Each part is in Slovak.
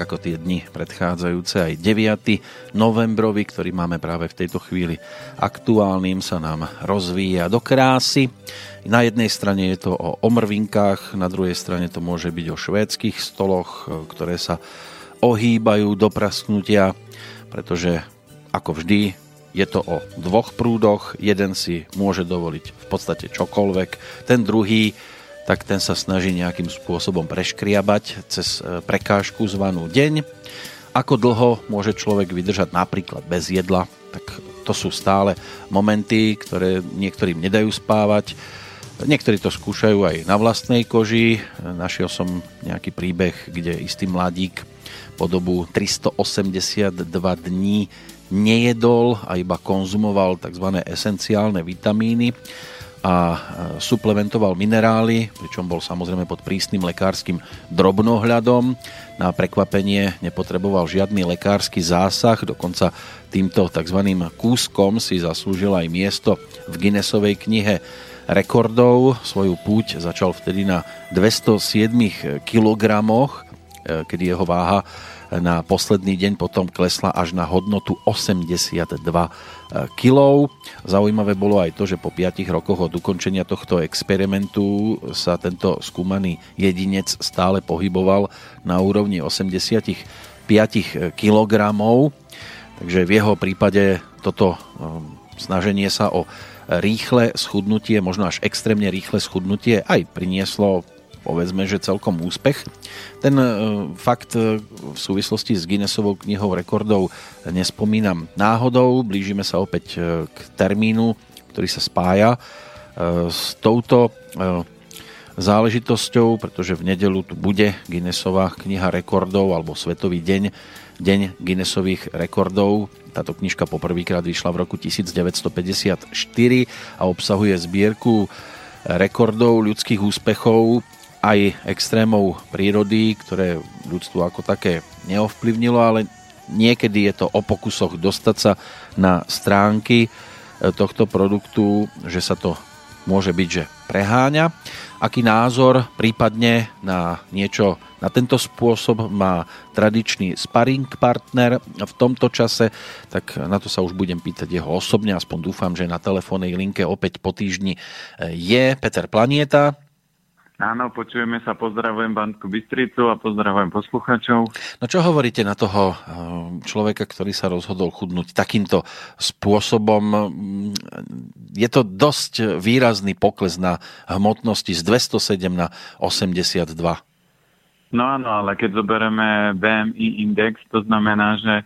ako tie dni predchádzajúce, aj 9. novembrovi, ktorý máme práve v tejto chvíli aktuálnym, sa nám rozvíja do krásy. Na jednej strane je to o omrvinkách, na druhej strane to môže byť o švédskych stoloch, ktoré sa ohýbajú do prasknutia, pretože ako vždy je to o dvoch prúdoch, jeden si môže dovoliť v podstate čokoľvek, ten druhý tak ten sa snaží nejakým spôsobom preškriabať cez e, prekážku zvanú deň. Ako dlho môže človek vydržať napríklad bez jedla, tak to sú stále momenty, ktoré niektorým nedajú spávať. Niektorí to skúšajú aj na vlastnej koži. Našiel som nejaký príbeh, kde istý mladík po dobu 382 dní nejedol a iba konzumoval tzv. esenciálne vitamíny a suplementoval minerály, pričom bol samozrejme pod prísnym lekárskym drobnohľadom. Na prekvapenie nepotreboval žiadny lekársky zásah, dokonca týmto tzv. kúskom si zaslúžil aj miesto v Guinnessovej knihe rekordov. Svoju púť začal vtedy na 207 kg, kedy jeho váha na posledný deň potom klesla až na hodnotu 82 kg. Zaujímavé bolo aj to, že po 5 rokoch od ukončenia tohto experimentu sa tento skúmaný jedinec stále pohyboval na úrovni 85 kg. Takže v jeho prípade toto snaženie sa o rýchle schudnutie, možno až extrémne rýchle schudnutie aj prinieslo povedzme, že celkom úspech. Ten e, fakt e, v súvislosti s Guinnessovou knihou rekordov nespomínam náhodou. Blížime sa opäť e, k termínu, ktorý sa spája s touto záležitosťou, pretože v nedelu tu bude Guinnessová kniha rekordov alebo Svetový deň, deň Guinnessových rekordov. Táto knižka poprvýkrát vyšla v roku 1954 a obsahuje zbierku rekordov ľudských úspechov aj extrémov prírody, ktoré ľudstvo ako také neovplyvnilo, ale niekedy je to o pokusoch dostať sa na stránky e, tohto produktu, že sa to môže byť, že preháňa. Aký názor prípadne na niečo na tento spôsob má tradičný sparring partner v tomto čase, tak na to sa už budem pýtať jeho osobne, aspoň dúfam, že na telefónnej linke opäť po týždni e, je Peter Planieta. Áno, počujeme sa, pozdravujem Bandku Bystricu a pozdravujem posluchačov. No čo hovoríte na toho eh, človeka, ktorý sa rozhodol chudnúť takýmto spôsobom? Je to dosť výrazný pokles na hmotnosti z 207 na 82. No áno, ale keď zoberieme BMI index, to znamená, že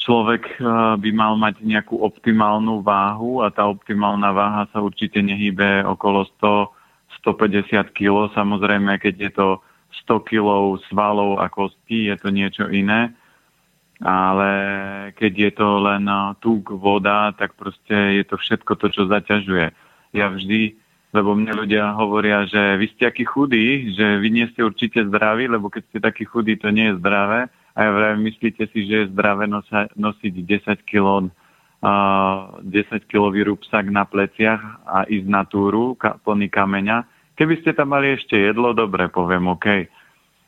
človek eh, by mal mať nejakú optimálnu váhu a tá optimálna váha sa určite nehybe okolo 100 150 kg. Samozrejme, keď je to 100 kg svalov a kostí, je to niečo iné. Ale keď je to len tuk, voda, tak proste je to všetko to, čo zaťažuje. Ja vždy, lebo mne ľudia hovoria, že vy ste takí chudí, že vy nie ste určite zdraví, lebo keď ste takí chudí, to nie je zdravé. A ja vrajím, myslíte si, že je zdravé nosiť 10 kg 10-kilový rúbsak na pleciach a ísť na túru plný kameňa. Keby ste tam mali ešte jedlo, dobre, poviem OK.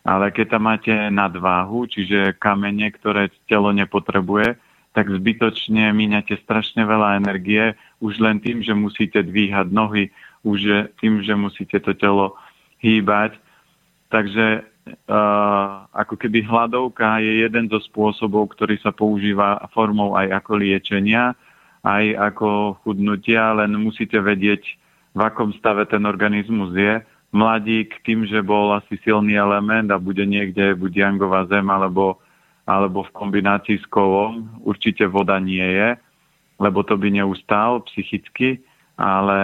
Ale keď tam máte nadváhu, čiže kamene, ktoré telo nepotrebuje, tak zbytočne míňate strašne veľa energie už len tým, že musíte dvíhať nohy, už tým, že musíte to telo hýbať. Takže ako keby hladovka je jeden zo spôsobov, ktorý sa používa formou aj ako liečenia, aj ako chudnutia, len musíte vedieť, v akom stave ten organizmus je. Mladík tým, že bol asi silný element a bude niekde buď jangová zem alebo, alebo v kombinácii s kovom, určite voda nie je, lebo to by neustál psychicky, ale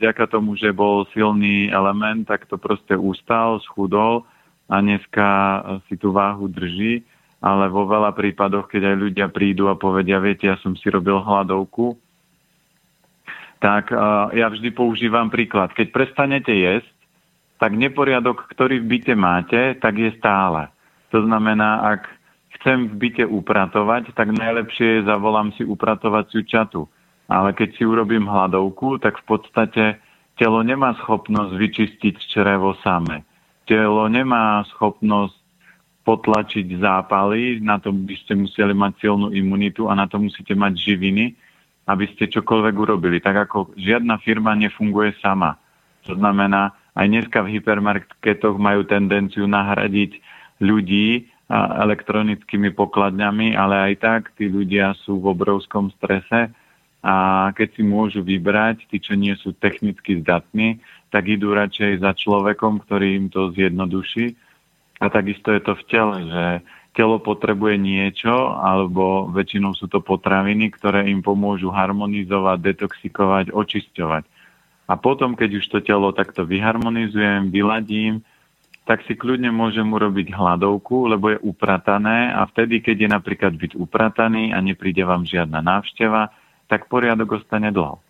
vďaka tomu, že bol silný element, tak to proste ustal, schudol a dneska si tú váhu drží, ale vo veľa prípadoch, keď aj ľudia prídu a povedia, viete, ja som si robil hladovku, tak uh, ja vždy používam príklad. Keď prestanete jesť, tak neporiadok, ktorý v byte máte, tak je stále. To znamená, ak chcem v byte upratovať, tak najlepšie je zavolám si upratovaciu čatu. Ale keď si urobím hladovku, tak v podstate telo nemá schopnosť vyčistiť črevo same telo nemá schopnosť potlačiť zápaly, na to by ste museli mať silnú imunitu a na to musíte mať živiny, aby ste čokoľvek urobili. Tak ako žiadna firma nefunguje sama. To znamená, aj dneska v hypermarketoch majú tendenciu nahradiť ľudí elektronickými pokladňami, ale aj tak tí ľudia sú v obrovskom strese a keď si môžu vybrať, tí, čo nie sú technicky zdatní, tak idú radšej za človekom, ktorý im to zjednoduší a takisto je to v tele, že telo potrebuje niečo, alebo väčšinou sú to potraviny, ktoré im pomôžu harmonizovať, detoxikovať, očisťovať. A potom, keď už to telo takto vyharmonizujem, vyladím, tak si kľudne môžem urobiť hladovku, lebo je upratané a vtedy, keď je napríklad byť uprataný a nepríde vám žiadna návšteva, tak poriadok ostane dlho.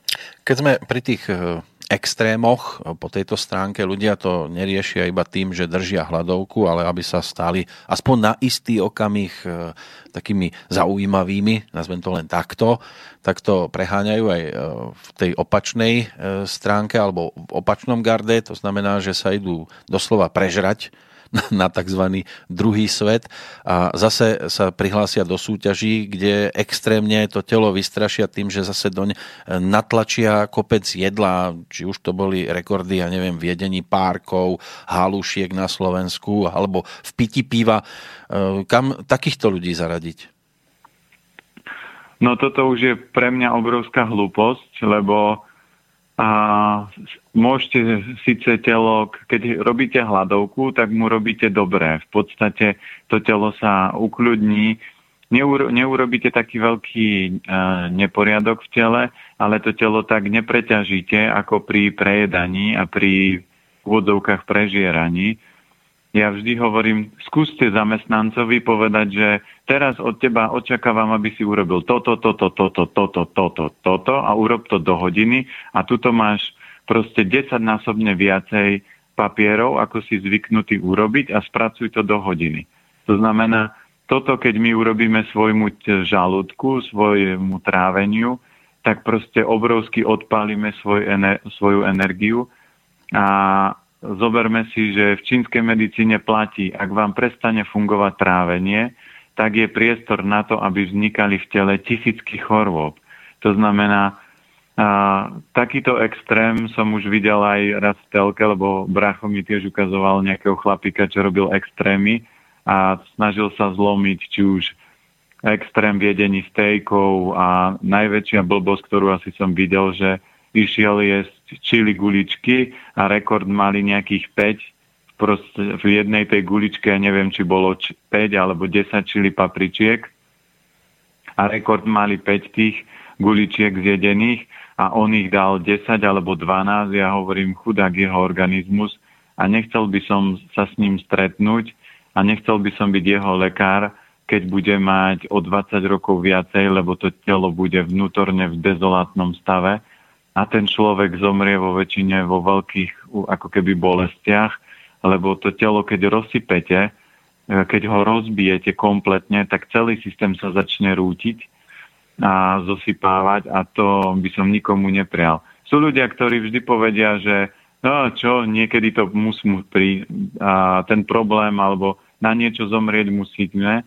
Keď sme pri tých eh, extrémoch po tejto stránke. Ľudia to neriešia iba tým, že držia hladovku, ale aby sa stali aspoň na istý okamih e, takými zaujímavými, nazvem to len takto, tak to preháňajú aj e, v tej opačnej e, stránke alebo v opačnom garde. To znamená, že sa idú doslova prežrať na tzv. druhý svet a zase sa prihlásia do súťaží, kde extrémne to telo vystrašia tým, že zase doň natlačia kopec jedla, či už to boli rekordy, ja neviem, v jedení párkov, halušiek na Slovensku alebo v piti piva. E, kam takýchto ľudí zaradiť? No toto už je pre mňa obrovská hlúposť, lebo a môžete síce telo, keď robíte hladovku, tak mu robíte dobré. V podstate to telo sa ukľudní, Neuro, neurobíte taký veľký e, neporiadok v tele, ale to telo tak nepreťažíte ako pri prejedaní a pri úvodzovkách prežieraní ja vždy hovorím, skúste zamestnancovi povedať, že teraz od teba očakávam, aby si urobil toto, toto, toto, toto, toto, toto a urob to do hodiny a tuto máš proste 10 násobne viacej papierov, ako si zvyknutý urobiť a spracuj to do hodiny. To znamená, toto keď my urobíme svojmu žalúdku, svojmu tráveniu, tak proste obrovsky odpálime svoj ener- svoju energiu a zoberme si, že v čínskej medicíne platí, ak vám prestane fungovať trávenie, tak je priestor na to, aby vznikali v tele tisícky chorôb. To znamená, a, takýto extrém som už videl aj raz v telke, lebo bracho mi tiež ukazoval nejakého chlapika, čo robil extrémy a snažil sa zlomiť či už extrém viedení stejkov a najväčšia blbosť, ktorú asi som videl, že išiel jesť čili guličky a rekord mali nejakých 5 proste v jednej tej guličke, ja neviem, či bolo 5 alebo 10 čili papričiek. A rekord mali 5 tých guličiek zjedených a on ich dal 10 alebo 12, ja hovorím chudák jeho organizmus. A nechcel by som sa s ním stretnúť a nechcel by som byť jeho lekár, keď bude mať o 20 rokov viacej, lebo to telo bude vnútorne v dezolátnom stave a ten človek zomrie vo väčšine vo veľkých ako keby bolestiach, lebo to telo, keď rozsypete, e, keď ho rozbijete kompletne, tak celý systém sa začne rútiť a zosypávať a to by som nikomu neprial. Sú ľudia, ktorí vždy povedia, že no čo, niekedy to musí pri a ten problém alebo na niečo zomrieť musíme,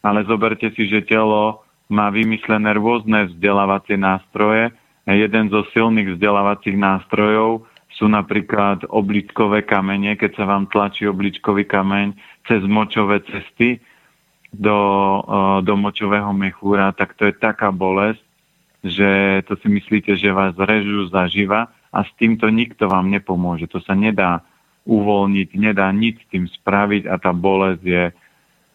ale zoberte si, že telo má vymyslené rôzne vzdelávacie nástroje, Jeden zo silných vzdelávacích nástrojov sú napríklad obličkové kamene, keď sa vám tlačí obličkový kameň cez močové cesty do, e, do močového mechúra, tak to je taká bolesť, že to si myslíte, že vás režú zaživa a s týmto nikto vám nepomôže. To sa nedá uvoľniť, nedá nič s tým spraviť a tá bolesť je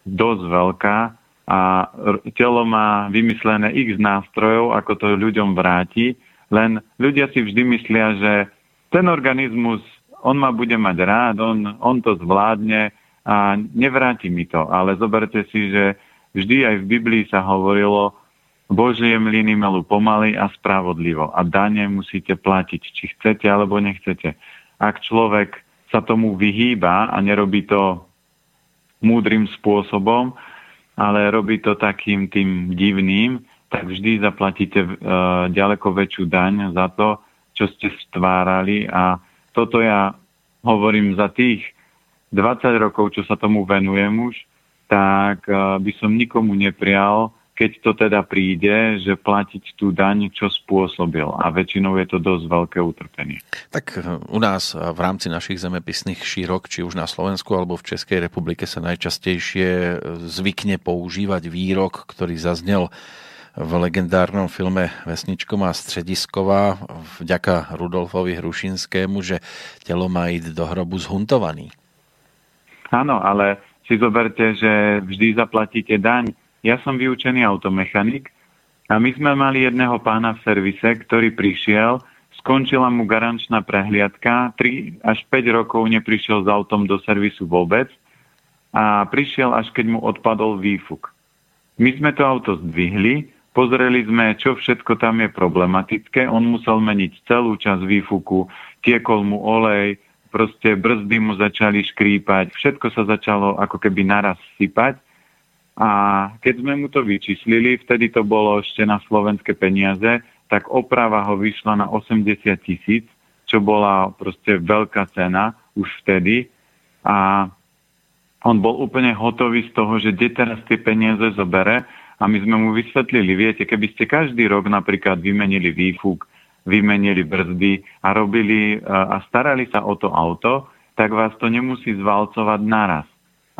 dosť veľká a telo má vymyslené x nástrojov, ako to ľuďom vráti, len ľudia si vždy myslia, že ten organizmus, on ma bude mať rád, on, on to zvládne a nevráti mi to. Ale zoberte si, že vždy aj v Biblii sa hovorilo, Božie mlyny melú pomaly a spravodlivo a dane musíte platiť, či chcete alebo nechcete. Ak človek sa tomu vyhýba a nerobí to múdrym spôsobom, ale robí to takým tým divným, tak vždy zaplatíte uh, ďaleko väčšiu daň za to, čo ste stvárali. A toto ja hovorím za tých 20 rokov, čo sa tomu venujem už, tak by som nikomu neprial keď to teda príde, že platiť tú daň, čo spôsobil. A väčšinou je to dosť veľké utrpenie. Tak eh, u nás eh, v rámci našich zemepisných šírok, či už na Slovensku alebo v Českej republike sa najčastejšie eh, zvykne používať výrok, ktorý zaznel v legendárnom filme Vesničko má středisková vďaka Rudolfovi Hrušinskému, že telo má ísť do hrobu zhuntovaný. Áno, ale si zoberte, že vždy zaplatíte daň ja som vyučený automechanik a my sme mali jedného pána v servise, ktorý prišiel, skončila mu garančná prehliadka, 3 až 5 rokov neprišiel s autom do servisu vôbec a prišiel až keď mu odpadol výfuk. My sme to auto zdvihli, pozreli sme, čo všetko tam je problematické, on musel meniť celú časť výfuku, tiekol mu olej, proste brzdy mu začali škrípať, všetko sa začalo ako keby naraz sypať a keď sme mu to vyčíslili, vtedy to bolo ešte na slovenské peniaze, tak oprava ho vyšla na 80 tisíc, čo bola proste veľká cena už vtedy. A on bol úplne hotový z toho, že kde teraz tie peniaze zobere. A my sme mu vysvetlili, viete, keby ste každý rok napríklad vymenili výfuk, vymenili brzdy a robili a starali sa o to auto, tak vás to nemusí zvalcovať naraz.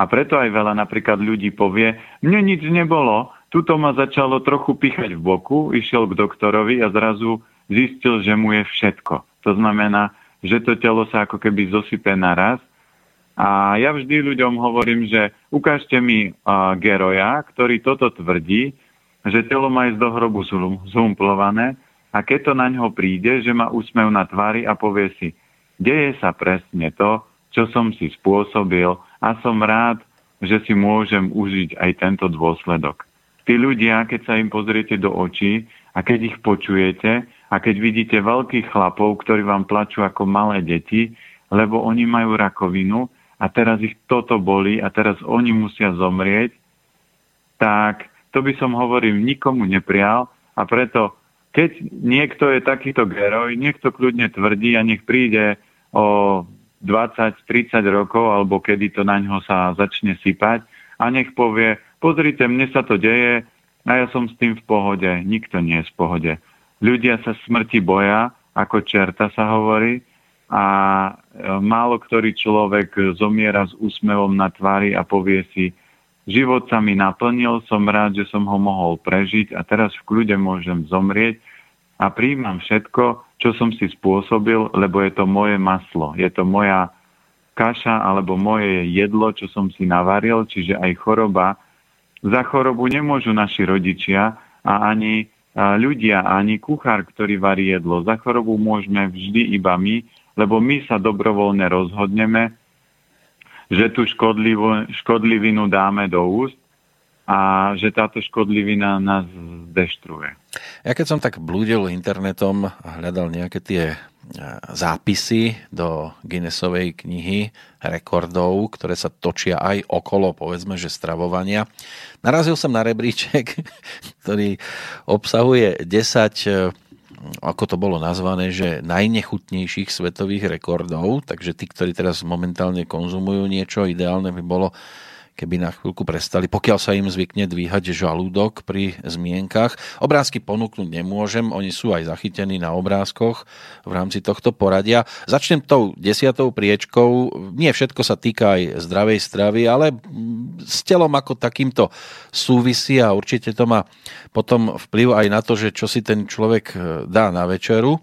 A preto aj veľa napríklad ľudí povie, mne nič nebolo, tuto ma začalo trochu pichať v boku, išiel k doktorovi a zrazu zistil, že mu je všetko. To znamená, že to telo sa ako keby zosype naraz. A ja vždy ľuďom hovorím, že ukážte mi uh, geroja, ktorý toto tvrdí, že telo má ísť do hrobu zhumplované a keď to na ňo príde, že má úsmev na tvári a povie si, deje sa presne to, čo som si spôsobil a som rád, že si môžem užiť aj tento dôsledok. Tí ľudia, keď sa im pozriete do očí a keď ich počujete a keď vidíte veľkých chlapov, ktorí vám plačú ako malé deti, lebo oni majú rakovinu a teraz ich toto boli a teraz oni musia zomrieť, tak to by som hovoril nikomu neprial a preto keď niekto je takýto geroj, niekto kľudne tvrdí a nech príde o 20-30 rokov, alebo kedy to na ňo sa začne sypať a nech povie, pozrite, mne sa to deje a ja som s tým v pohode. Nikto nie je v pohode. Ľudia sa smrti boja, ako čerta sa hovorí, a e, málo ktorý človek zomiera s úsmevom na tvári a povie si, život sa mi naplnil, som rád, že som ho mohol prežiť a teraz v kľude môžem zomrieť a príjmam všetko, čo som si spôsobil, lebo je to moje maslo, je to moja kaša alebo moje jedlo, čo som si navaril, čiže aj choroba. Za chorobu nemôžu naši rodičia a ani ľudia, ani kuchár, ktorý varí jedlo. Za chorobu môžeme vždy iba my, lebo my sa dobrovoľne rozhodneme, že tú škodlivinu dáme do úst a že táto škodlivina nás zdeštruuje. Ja keď som tak blúdil internetom a hľadal nejaké tie e, zápisy do Guinnessovej knihy rekordov, ktoré sa točia aj okolo, povedzme, že stravovania. Narazil som na rebríček, ktorý obsahuje 10 e, ako to bolo nazvané, že najnechutnejších svetových rekordov, takže tí, ktorí teraz momentálne konzumujú niečo, ideálne by bolo keby na chvíľku prestali, pokiaľ sa im zvykne dvíhať žalúdok pri zmienkach. Obrázky ponúknuť nemôžem, oni sú aj zachytení na obrázkoch v rámci tohto poradia. Začnem tou desiatou priečkou. Nie všetko sa týka aj zdravej stravy, ale s telom ako takýmto súvisí a určite to má potom vplyv aj na to, že čo si ten človek dá na večeru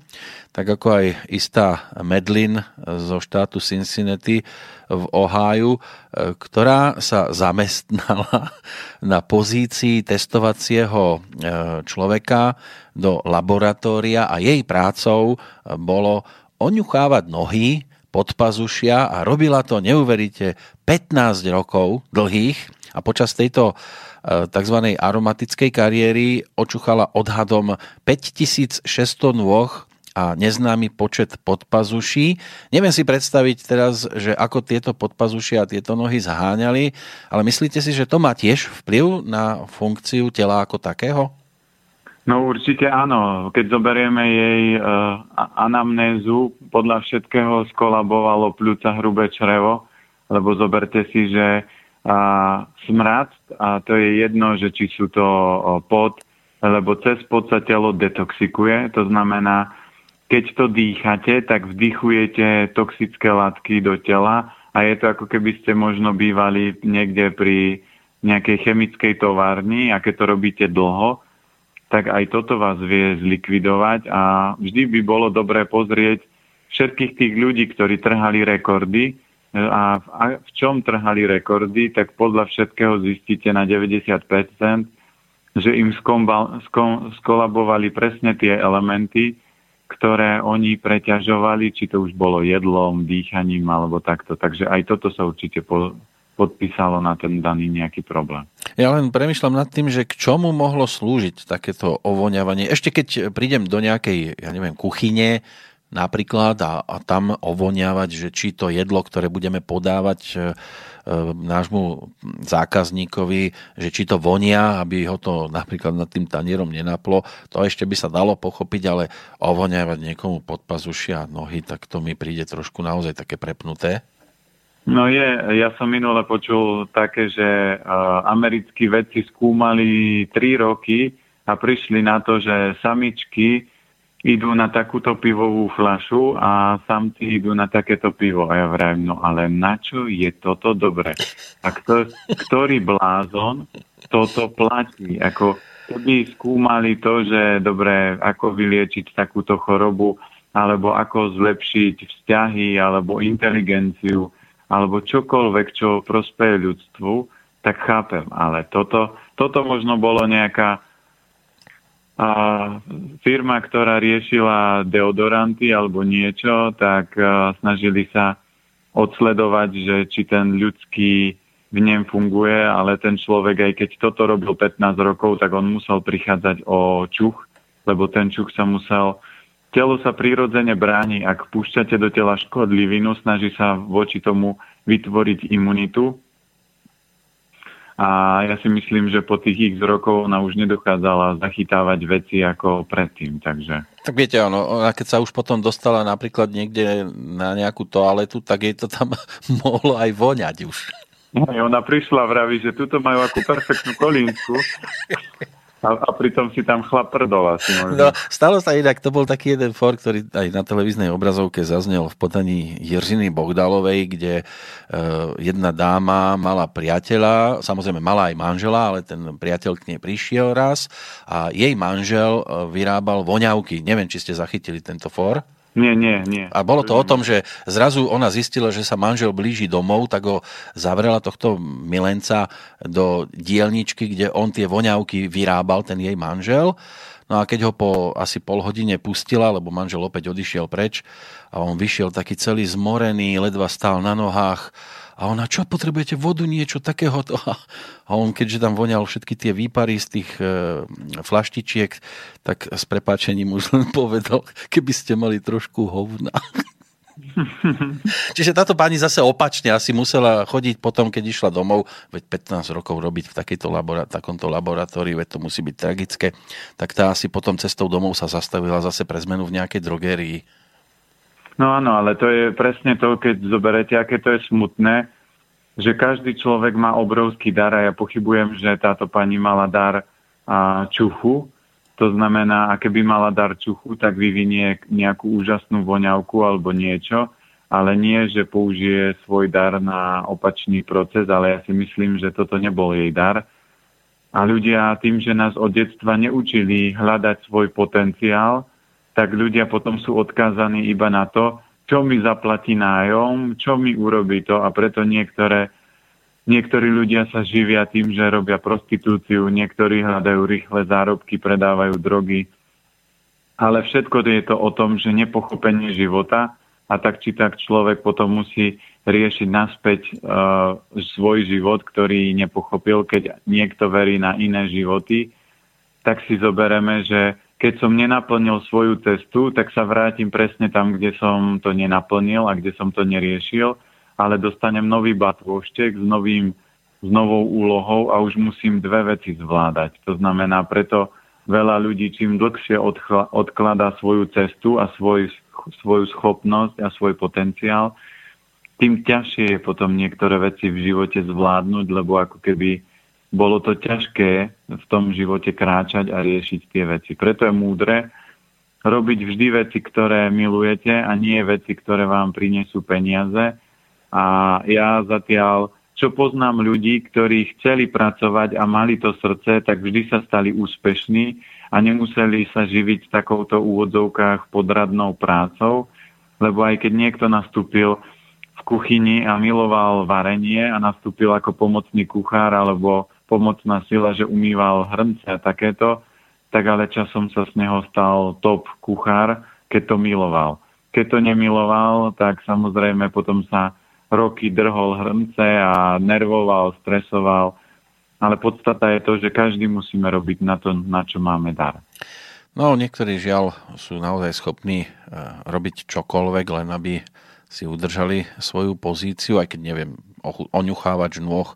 tak ako aj istá Medlin zo štátu Cincinnati v Oháju, ktorá sa zamestnala na pozícii testovacieho e, človeka do laboratória a jej prácou bolo oňuchávať nohy pod pazušia a robila to, neuveríte, 15 rokov dlhých a počas tejto e, tzv. aromatickej kariéry očuchala odhadom 5600 nôh a neznámy počet podpazuší. Neviem si predstaviť teraz, že ako tieto podpazušia a tieto nohy zháňali, ale myslíte si, že to má tiež vplyv na funkciu tela ako takého? No určite áno. Keď zoberieme jej uh, anamnézu, podľa všetkého skolabovalo pľúca hrubé črevo, lebo zoberte si, že a smrad a to je jedno, že či sú to pod, lebo cez pod sa telo detoxikuje, to znamená, keď to dýchate, tak vdychujete toxické látky do tela a je to ako keby ste možno bývali niekde pri nejakej chemickej továrni a keď to robíte dlho, tak aj toto vás vie zlikvidovať a vždy by bolo dobré pozrieť všetkých tých ľudí, ktorí trhali rekordy. A v čom trhali rekordy, tak podľa všetkého zistíte na 90%, že im skolabovali presne tie elementy, ktoré oni preťažovali, či to už bolo jedlom, dýchaním alebo takto. Takže aj toto sa určite po, podpísalo na ten daný nejaký problém. Ja len premyšľam nad tým, že k čomu mohlo slúžiť takéto ovoňavanie. Ešte keď prídem do nejakej, ja neviem, kuchyne, napríklad a, a tam ovoniavať, že či to jedlo, ktoré budeme podávať e, nášmu zákazníkovi, že či to vonia, aby ho to napríklad nad tým tanierom nenaplo, to ešte by sa dalo pochopiť, ale ovoniavať niekomu pod pazušia nohy, tak to mi príde trošku naozaj také prepnuté. No je, ja som minule počul také, že uh, americkí vedci skúmali 3 roky a prišli na to, že samičky idú na takúto pivovú flašu a samci idú na takéto pivo. A ja vravím, no ale na čo je toto dobre? A kto, ktorý blázon toto platí? Ako keby skúmali to, že dobre, ako vyliečiť takúto chorobu, alebo ako zlepšiť vzťahy, alebo inteligenciu, alebo čokoľvek, čo prospeje ľudstvu, tak chápem. Ale toto, toto možno bolo nejaká a firma, ktorá riešila deodoranty alebo niečo, tak snažili sa odsledovať, že či ten ľudský vnem funguje, ale ten človek, aj keď toto robil 15 rokov, tak on musel prichádzať o čuch, lebo ten čuch sa musel... Telo sa prirodzene bráni, ak púšťate do tela škodlivinu, snaží sa voči tomu vytvoriť imunitu, a ja si myslím, že po tých x rokov ona už nedochádzala zachytávať veci ako predtým. Takže... Tak viete, ono, ona keď sa už potom dostala napríklad niekde na nejakú toaletu, tak jej to tam mohlo aj voňať už. Ona prišla, vraví, že tuto majú akú perfektnú kolínsku a, a pritom si tam chlap prdol asi. No, stalo sa inak, to bol taký jeden for, ktorý aj na televíznej obrazovke zaznel v podaní Jiržiny Bohdalovej, kde e, jedna dáma mala priateľa, samozrejme mala aj manžela, ale ten priateľ k nej prišiel raz a jej manžel e, vyrábal voňavky. Neviem, či ste zachytili tento for. Nie, nie, nie. A bolo to o tom, že zrazu ona zistila, že sa manžel blíži domov, tak ho zavrela tohto milenca do dielničky, kde on tie voňavky vyrábal, ten jej manžel. No a keď ho po asi pol hodine pustila, lebo manžel opäť odišiel preč a on vyšiel taký celý zmorený, ledva stál na nohách a ona, čo potrebujete vodu, niečo takéhoto? A on, keďže tam voňal všetky tie výpary z tých e, flaštičiek, tak s prepáčením už len povedal, keby ste mali trošku hovna. Čiže táto pani zase opačne asi musela chodiť potom, keď išla domov, veď 15 rokov robiť v takejto labora- takomto laboratóriu, veď to musí byť tragické, tak tá asi potom cestou domov sa zastavila zase pre zmenu v nejakej drogérii No áno, ale to je presne to, keď zoberete, aké to je smutné, že každý človek má obrovský dar a ja pochybujem, že táto pani mala dar a, čuchu. To znamená, a keby mala dar čuchu, tak vyvinie nejakú úžasnú voňavku alebo niečo, ale nie, že použije svoj dar na opačný proces, ale ja si myslím, že toto nebol jej dar. A ľudia tým, že nás od detstva neučili hľadať svoj potenciál, tak ľudia potom sú odkázaní iba na to, čo mi zaplatí nájom, čo mi urobí to a preto niektoré, niektorí ľudia sa živia tým, že robia prostitúciu, niektorí hľadajú rýchle zárobky, predávajú drogy. Ale všetko je to o tom, že nepochopenie života a tak či tak človek potom musí riešiť naspäť uh, svoj život, ktorý nepochopil, keď niekto verí na iné životy, tak si zobereme, že keď som nenaplnil svoju cestu, tak sa vrátim presne tam, kde som to nenaplnil a kde som to neriešil, ale dostanem nový batôštek s, novým, s novou úlohou a už musím dve veci zvládať. To znamená, preto veľa ľudí čím dlhšie odkladá svoju cestu a svoj, svoju schopnosť a svoj potenciál, tým ťažšie je potom niektoré veci v živote zvládnuť, lebo ako keby bolo to ťažké v tom živote kráčať a riešiť tie veci. Preto je múdre robiť vždy veci, ktoré milujete a nie veci, ktoré vám prinesú peniaze. A ja zatiaľ, čo poznám ľudí, ktorí chceli pracovať a mali to srdce, tak vždy sa stali úspešní a nemuseli sa živiť takouto úvodzovkách podradnou prácou, lebo aj keď niekto nastúpil v kuchyni a miloval varenie a nastúpil ako pomocný kuchár alebo pomocná sila, že umýval hrnce a takéto, tak ale časom sa z neho stal top kuchár, keď to miloval. Keď to nemiloval, tak samozrejme potom sa roky drhol hrnce a nervoval, stresoval. Ale podstata je to, že každý musíme robiť na to, na čo máme dar. No, niektorí žiaľ sú naozaj schopní eh, robiť čokoľvek, len aby si udržali svoju pozíciu, aj keď neviem, oňuchávať nôh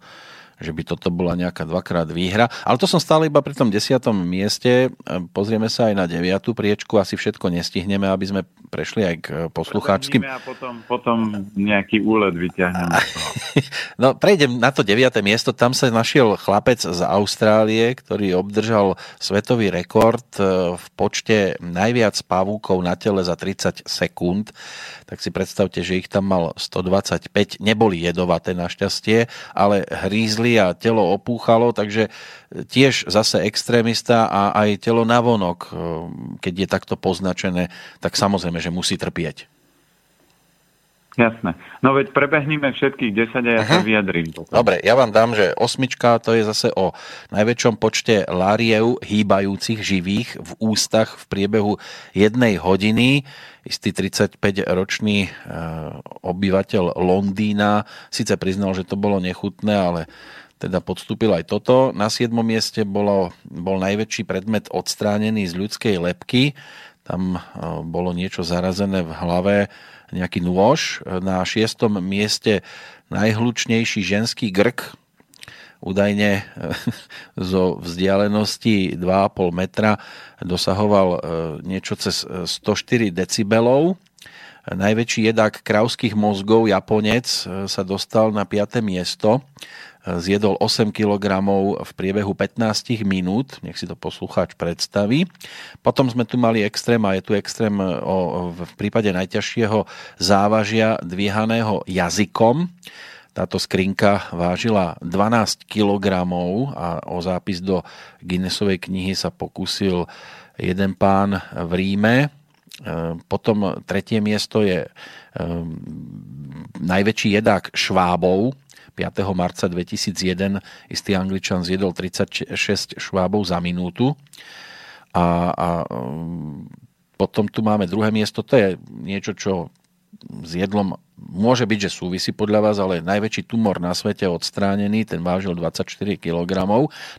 že by toto bola nejaká dvakrát výhra. Ale to som stále iba pri tom desiatom mieste. Pozrieme sa aj na deviatú priečku. Asi všetko nestihneme, aby sme prešli aj k poslucháčským. A potom, potom nejaký úlet vyťahneme. no, prejdem na to deviaté miesto. Tam sa našiel chlapec z Austrálie, ktorý obdržal svetový rekord e, v počte najviac pavúkov na tele za 30 sekúnd. Tak si predstavte, že ich tam mal 125. Neboli jedovaté našťastie, ale hrízli a telo opúchalo, takže tiež zase extrémista a aj telo navonok, eh, keď je takto poznačené, tak samozrejme, že musí trpieť. Jasné. No veď prebehnime všetkých 10 a ja sa vyjadrím. Potom. Dobre, ja vám dám, že osmička to je zase o najväčšom počte láriev hýbajúcich živých v ústach v priebehu jednej hodiny. Istý 35-ročný e, obyvateľ Londýna síce priznal, že to bolo nechutné, ale teda podstúpil aj toto. Na 7. mieste bolo, bol najväčší predmet odstránený z ľudskej lepky. Tam e, bolo niečo zarazené v hlave nejaký nôž. Na šiestom mieste najhlučnejší ženský grk, údajne eh, zo vzdialenosti 2,5 metra dosahoval eh, niečo cez 104 decibelov. Najväčší jedák krauských mozgov, Japonec, sa dostal na 5. miesto zjedol 8 kg v priebehu 15 minút, nech si to poslucháč predstaví. Potom sme tu mali extrém a je tu extrém o, v prípade najťažšieho závažia dvíhaného jazykom. Táto skrinka vážila 12 kg a o zápis do Guinnessovej knihy sa pokusil jeden pán v Ríme. E, potom tretie miesto je e, najväčší jedák švábov, 5. marca 2001 istý Angličan zjedol 36 švábov za minútu. A, a um, potom tu máme druhé miesto, to je niečo, čo s jedlom môže byť, že súvisí podľa vás, ale najväčší tumor na svete odstránený, ten vážil 24 kg.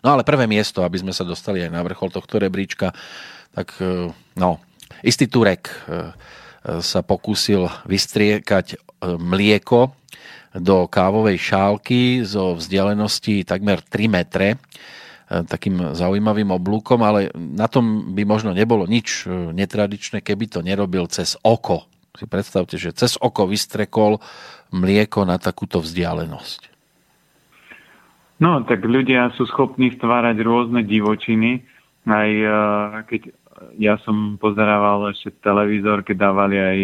No ale prvé miesto, aby sme sa dostali aj na vrchol tohto rebríčka, tak uh, no, istý Turek uh, sa pokúsil vystriekať mlieko do kávovej šálky zo vzdialenosti takmer 3 metre e, takým zaujímavým oblúkom, ale na tom by možno nebolo nič e, netradičné, keby to nerobil cez oko. Si predstavte, že cez oko vystrekol mlieko na takúto vzdialenosť. No, tak ľudia sú schopní stvárať rôzne divočiny. Aj e, keď ja som pozerával ešte televízor, keď dávali aj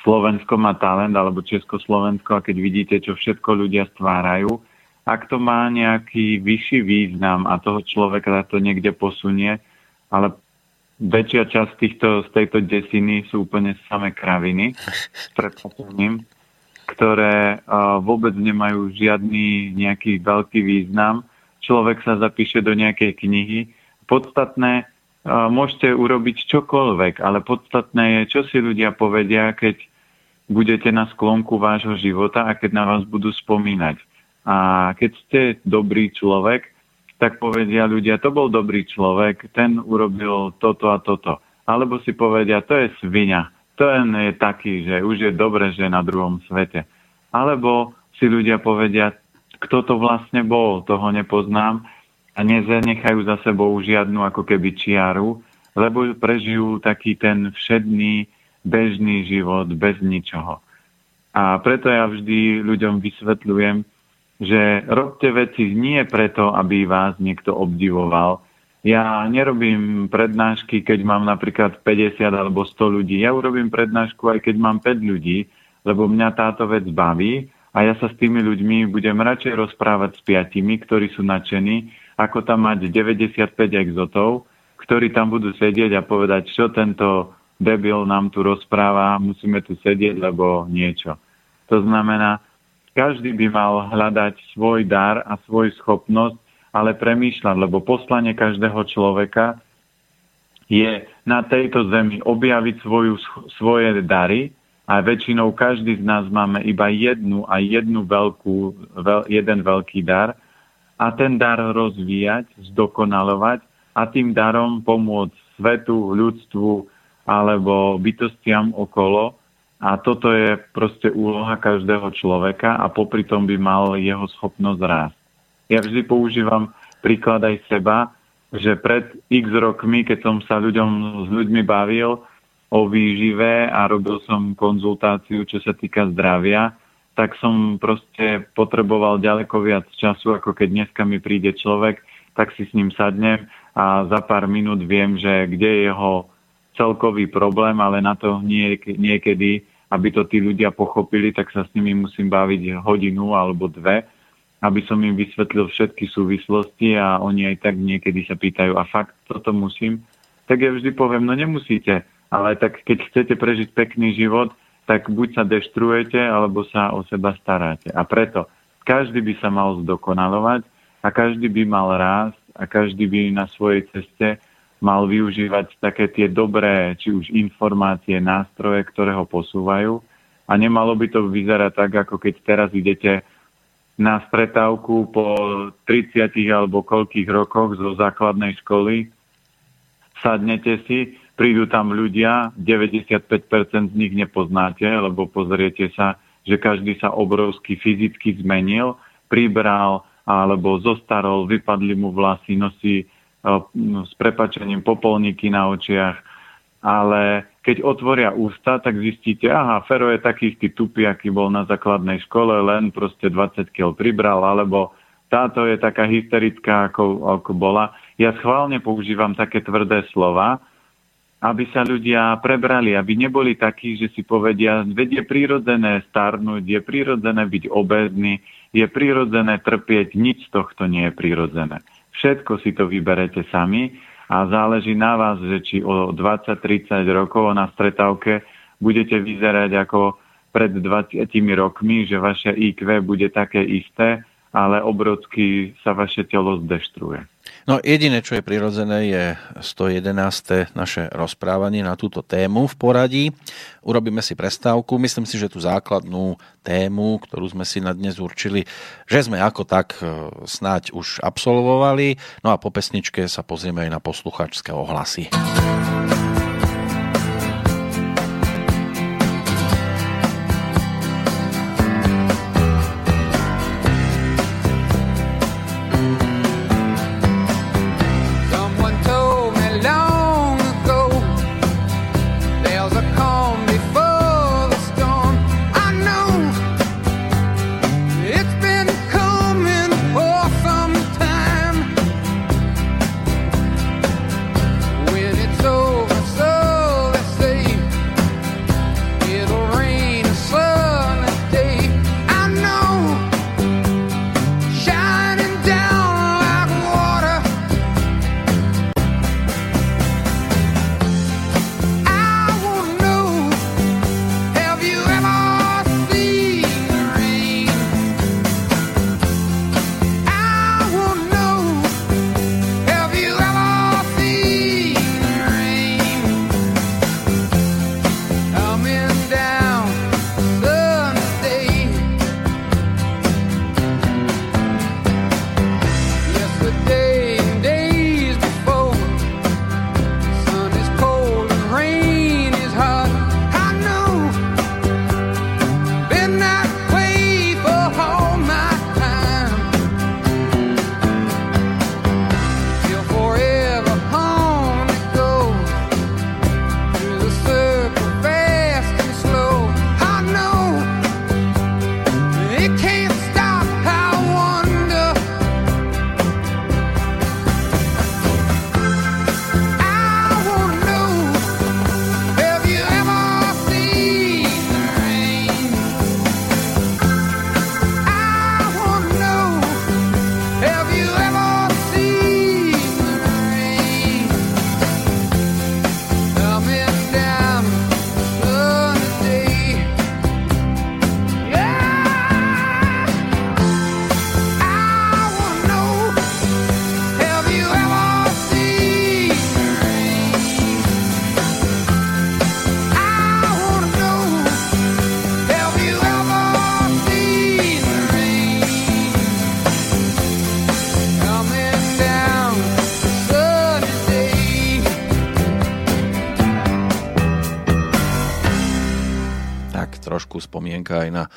Slovensko má talent alebo Československo a keď vidíte, čo všetko ľudia stvárajú, ak to má nejaký vyšší význam a toho človeka to niekde posunie, ale väčšia časť týchto, z tejto desiny sú úplne samé kraviny s predpokladaním, ktoré uh, vôbec nemajú žiadny nejaký veľký význam. Človek sa zapíše do nejakej knihy. Podstatné, uh, môžete urobiť čokoľvek, ale podstatné je, čo si ľudia povedia, keď budete na sklonku vášho života a keď na vás budú spomínať. A keď ste dobrý človek, tak povedia ľudia, to bol dobrý človek, ten urobil toto a toto. Alebo si povedia, to je svinia, ten je taký, že už je dobre, že je na druhom svete. Alebo si ľudia povedia, kto to vlastne bol, toho nepoznám a nezanechajú za sebou žiadnu ako keby čiaru, lebo prežijú taký ten všedný bežný život bez ničoho. A preto ja vždy ľuďom vysvetľujem, že robte veci nie preto, aby vás niekto obdivoval. Ja nerobím prednášky, keď mám napríklad 50 alebo 100 ľudí. Ja urobím prednášku aj keď mám 5 ľudí, lebo mňa táto vec baví a ja sa s tými ľuďmi budem radšej rozprávať s piatimi, ktorí sú nadšení, ako tam mať 95 exotov, ktorí tam budú sedieť a povedať, čo tento debil nám tu rozpráva, musíme tu sedieť, lebo niečo. To znamená, každý by mal hľadať svoj dar a svoju schopnosť, ale premýšľať, lebo poslanie každého človeka je na tejto zemi objaviť svoju, svoje dary a väčšinou každý z nás máme iba jednu a jednu veľkú, veľ, jeden veľký dar a ten dar rozvíjať, zdokonalovať a tým darom pomôcť svetu, ľudstvu alebo bytostiam okolo a toto je proste úloha každého človeka a popri tom by mal jeho schopnosť rásť. Ja vždy používam príklad aj seba, že pred x rokmi, keď som sa ľuďom, s ľuďmi bavil o výžive a robil som konzultáciu, čo sa týka zdravia, tak som proste potreboval ďaleko viac času, ako keď dneska mi príde človek, tak si s ním sadnem a za pár minút viem, že kde je jeho celkový problém, ale na to niekedy, aby to tí ľudia pochopili, tak sa s nimi musím baviť hodinu alebo dve, aby som im vysvetlil všetky súvislosti a oni aj tak niekedy sa pýtajú, a fakt toto musím? Tak ja vždy poviem, no nemusíte, ale tak keď chcete prežiť pekný život, tak buď sa deštruujete, alebo sa o seba staráte. A preto každý by sa mal zdokonalovať a každý by mal rásť a každý by na svojej ceste mal využívať také tie dobré, či už informácie, nástroje, ktoré ho posúvajú. A nemalo by to vyzerať tak, ako keď teraz idete na stretávku po 30 alebo koľkých rokoch zo základnej školy, sadnete si, prídu tam ľudia, 95% z nich nepoznáte, lebo pozriete sa, že každý sa obrovsky fyzicky zmenil, pribral alebo zostarol, vypadli mu vlasy, nosí No, s prepačením popolníky na očiach, ale keď otvoria ústa, tak zistíte, aha, Fero je taký istý tupý, aký bol na základnej škole, len proste 20 kg pribral, alebo táto je taká hysterická, ako, ako bola. Ja schválne používam také tvrdé slova, aby sa ľudia prebrali, aby neboli takí, že si povedia, veď je prírodzené starnúť, je prírodzené byť obezný, je prírodzené trpieť, nič z tohto nie je prírodzené. Všetko si to vyberete sami a záleží na vás, že či o 20-30 rokov na stretávke budete vyzerať ako pred 20 rokmi, že vaše IQ bude také isté, ale obrodsky sa vaše telo zdeštruuje. No jediné, čo je prirodzené, je 111. naše rozprávanie na túto tému v poradí. Urobíme si prestávku. Myslím si, že tú základnú tému, ktorú sme si na dnes určili, že sme ako tak e, snáď už absolvovali. No a po pesničke sa pozrieme aj na posluchačské ohlasy. Spomienka aj na e,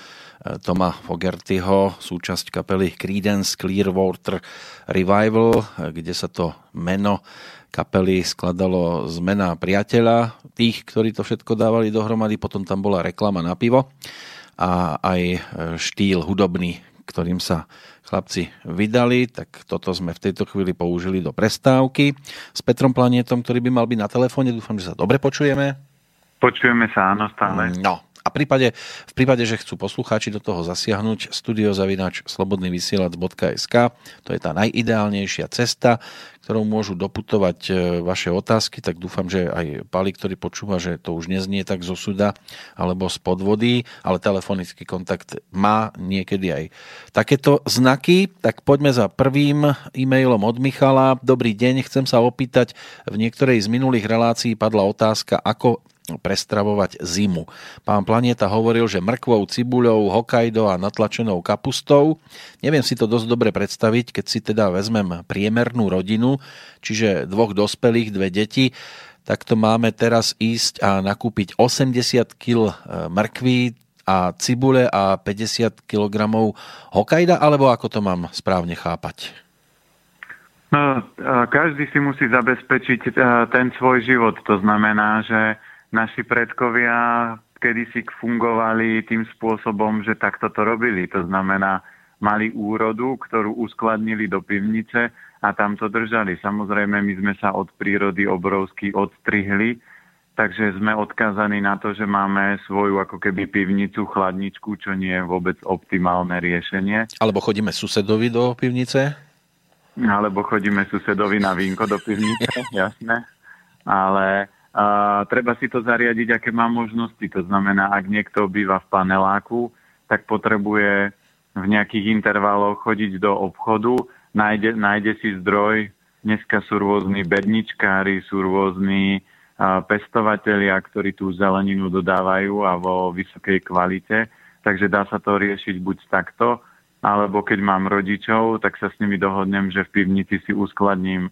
Toma Fogertyho, súčasť kapely Creedence Clearwater Revival, kde sa to meno kapely skladalo z mena priateľa, tých, ktorí to všetko dávali dohromady, potom tam bola reklama na pivo a aj e, štýl hudobný, ktorým sa chlapci vydali, tak toto sme v tejto chvíli použili do prestávky s Petrom Planietom, ktorý by mal byť na telefóne. Dúfam, že sa dobre počujeme. Počujeme sa, áno, stále. No, a prípade, v prípade, že chcú poslucháči do toho zasiahnuť, studiozavinač slobodnyvysielac.sk to je tá najideálnejšia cesta, ktorou môžu doputovať e, vaše otázky, tak dúfam, že aj Pali, ktorý počúva, že to už neznie tak zo suda alebo z podvody, ale telefonický kontakt má niekedy aj takéto znaky. Tak poďme za prvým e-mailom od Michala. Dobrý deň, chcem sa opýtať, v niektorej z minulých relácií padla otázka, ako prestravovať zimu. Pán Planeta hovoril, že mrkvou, cibuľou, Hokkaido a natlačenou kapustou. Neviem si to dosť dobre predstaviť, keď si teda vezmem priemernú rodinu, čiže dvoch dospelých, dve deti, tak to máme teraz ísť a nakúpiť 80 kg mrkví a cibule a 50 kg Hokkaido, alebo ako to mám správne chápať? No, každý si musí zabezpečiť ten svoj život. To znamená, že naši predkovia kedysi fungovali tým spôsobom, že takto to robili. To znamená, mali úrodu, ktorú uskladnili do pivnice a tam to držali. Samozrejme, my sme sa od prírody obrovsky odstrihli, takže sme odkázaní na to, že máme svoju ako keby pivnicu, chladničku, čo nie je vôbec optimálne riešenie. Alebo chodíme susedovi do pivnice? Alebo chodíme susedovi na vínko do pivnice, jasné. Ale a treba si to zariadiť, aké má možnosti. To znamená, ak niekto býva v paneláku, tak potrebuje v nejakých intervaloch chodiť do obchodu, nájde, nájde si zdroj. Dneska sú rôzni bedničkári, sú rôzni pestovatelia, ktorí tú zeleninu dodávajú a vo vysokej kvalite. Takže dá sa to riešiť buď takto, alebo keď mám rodičov, tak sa s nimi dohodnem, že v pivnici si uskladním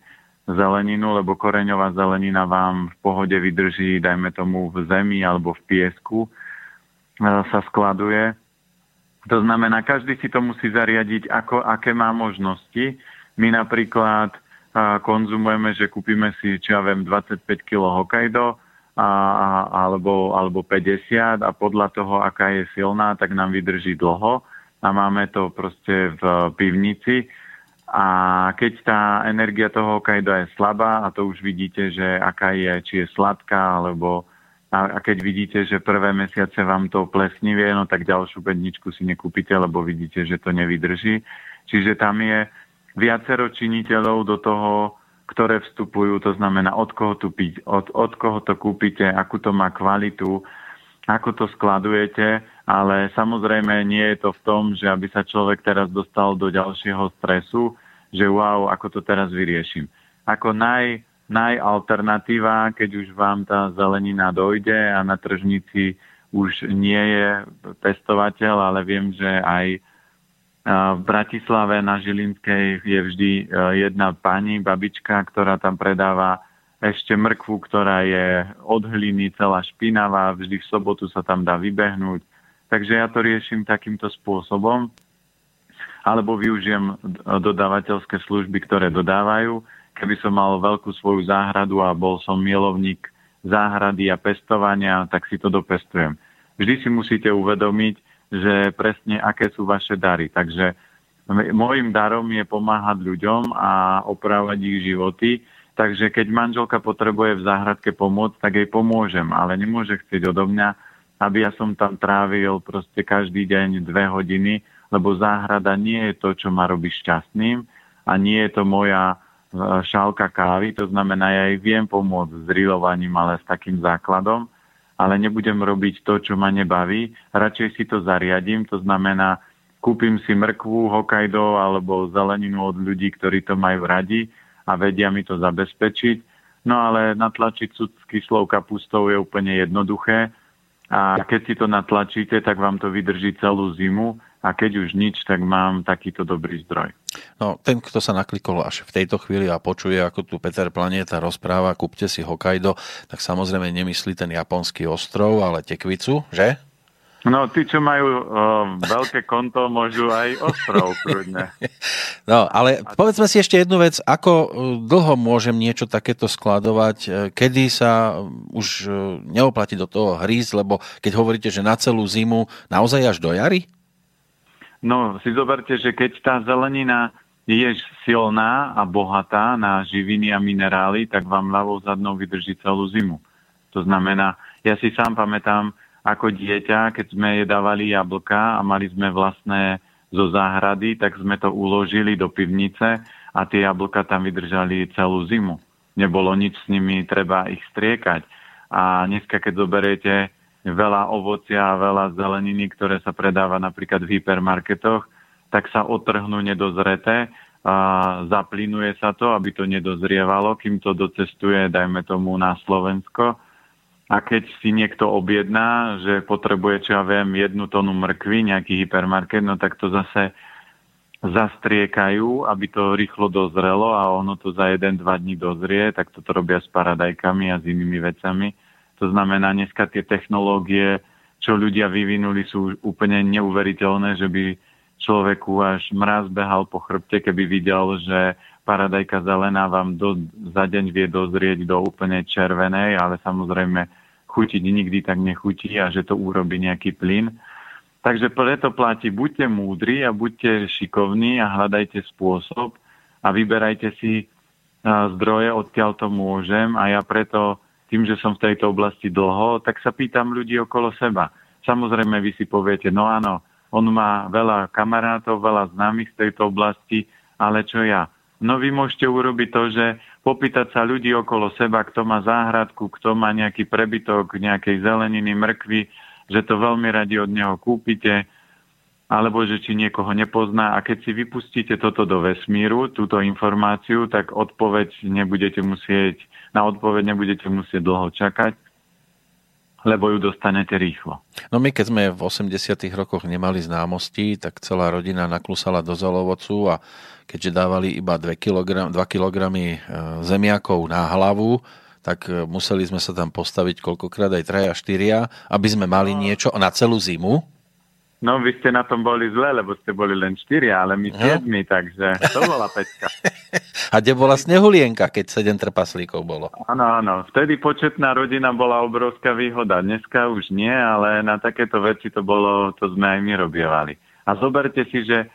zeleninu, lebo koreňová zelenina vám v pohode vydrží, dajme tomu v zemi alebo v piesku, e, sa skladuje. To znamená, každý si to musí zariadiť, ako, aké má možnosti. My napríklad e, konzumujeme, že kúpime si, čo ja viem, 25 kg Hokkaido, a, alebo, alebo 50 a podľa toho, aká je silná, tak nám vydrží dlho a máme to proste v pivnici a keď tá energia toho Hokkaido je slabá, a to už vidíte, že aká je, či je sladká, alebo a, a keď vidíte, že prvé mesiace vám to plesnivie, no tak ďalšiu bedničku si nekúpite, lebo vidíte, že to nevydrží. Čiže tam je viacero činiteľov do toho, ktoré vstupujú, to znamená, od koho, tu piť, od, od koho to kúpite, akú to má kvalitu, ako to skladujete, ale samozrejme nie je to v tom, že aby sa človek teraz dostal do ďalšieho stresu, že wow, ako to teraz vyrieším. Ako naj, najalternatíva, keď už vám tá zelenina dojde a na tržnici už nie je pestovateľ, ale viem, že aj v Bratislave na Žilinskej je vždy e, jedna pani, babička, ktorá tam predáva ešte mrkvu, ktorá je od hliny celá špinavá, vždy v sobotu sa tam dá vybehnúť. Takže ja to riešim takýmto spôsobom alebo využijem dodávateľské služby, ktoré dodávajú. Keby som mal veľkú svoju záhradu a bol som milovník záhrady a pestovania, tak si to dopestujem. Vždy si musíte uvedomiť, že presne aké sú vaše dary. Takže môjim darom je pomáhať ľuďom a opravovať ich životy. Takže keď manželka potrebuje v záhradke pomôcť, tak jej pomôžem, ale nemôže chcieť odo mňa, aby ja som tam trávil proste každý deň dve hodiny, lebo záhrada nie je to, čo ma robí šťastným a nie je to moja e, šálka kávy, to znamená, ja jej viem pomôcť s rilovaním, ale s takým základom, ale nebudem robiť to, čo ma nebaví, radšej si to zariadím, to znamená, kúpim si mrkvu, Hokkaido alebo zeleninu od ľudí, ktorí to majú radi a vedia mi to zabezpečiť. No ale natlačiť s kyslou kapustou je úplne jednoduché. A keď si to natlačíte, tak vám to vydrží celú zimu a keď už nič, tak mám takýto dobrý zdroj. No, ten, kto sa naklikol až v tejto chvíli a počuje, ako tu Peter Planeta rozpráva, kúpte si Hokkaido, tak samozrejme nemyslí ten japonský ostrov, ale tekvicu, že? No, tí, čo majú o, veľké konto, môžu aj ostrov kľudne. No, ale povedzme si ešte jednu vec. Ako e, dlho môžem niečo takéto skladovať? E, kedy sa už e, neoplatí do toho hrísť? Lebo keď hovoríte, že na celú zimu, naozaj až do jary? No, si zoberte, že keď tá zelenina je silná a bohatá na živiny a minerály, tak vám ľavou zadnou vydrží celú zimu. To znamená, ja si sám pamätám, ako dieťa, keď sme jedávali jablka a mali sme vlastné zo záhrady, tak sme to uložili do pivnice a tie jablka tam vydržali celú zimu. Nebolo nič s nimi, treba ich striekať. A dneska, keď zoberiete veľa ovocia a veľa zeleniny, ktoré sa predáva napríklad v hypermarketoch, tak sa otrhnú nedozreté, a zaplinuje sa to, aby to nedozrievalo, kým to docestuje, dajme tomu, na Slovensko a keď si niekto objedná, že potrebuje, čo ja viem, jednu tonu mrkvy, nejaký hypermarket, no tak to zase zastriekajú, aby to rýchlo dozrelo a ono to za jeden, dva dní dozrie, tak toto robia s paradajkami a s inými vecami. To znamená, dneska tie technológie, čo ľudia vyvinuli, sú úplne neuveriteľné, že by človeku až mraz behal po chrbte, keby videl, že paradajka zelená vám do, za deň vie dozrieť do úplne červenej, ale samozrejme chutiť nikdy tak nechutí a že to urobí nejaký plyn. Takže preto platí, buďte múdri a buďte šikovní a hľadajte spôsob a vyberajte si zdroje, odkiaľ to môžem a ja preto, tým, že som v tejto oblasti dlho, tak sa pýtam ľudí okolo seba. Samozrejme, vy si poviete, no áno, on má veľa kamarátov, veľa známych z tejto oblasti, ale čo ja? No vy môžete urobiť to, že popýtať sa ľudí okolo seba, kto má záhradku, kto má nejaký prebytok nejakej zeleniny, mrkvy, že to veľmi radi od neho kúpite, alebo že či niekoho nepozná. A keď si vypustíte toto do vesmíru, túto informáciu, tak odpoveď nebudete musieť, na odpoveď nebudete musieť dlho čakať, lebo ju dostanete rýchlo. No my keď sme v 80 rokoch nemali známosti, tak celá rodina naklusala do zalovocu a keďže dávali iba 2 kg, 2 kg zemiakov na hlavu, tak e, museli sme sa tam postaviť koľkokrát aj traja, štyria, aby sme mali no. niečo na celú zimu. No, vy ste na tom boli zle, lebo ste boli len štyria, ale my siedmi, takže to bola pecka. A kde bola snehulienka, keď sedem trpaslíkov bolo? Áno, áno. Vtedy početná rodina bola obrovská výhoda. Dneska už nie, ale na takéto veci to bolo, to sme aj my robievali. A zoberte si, že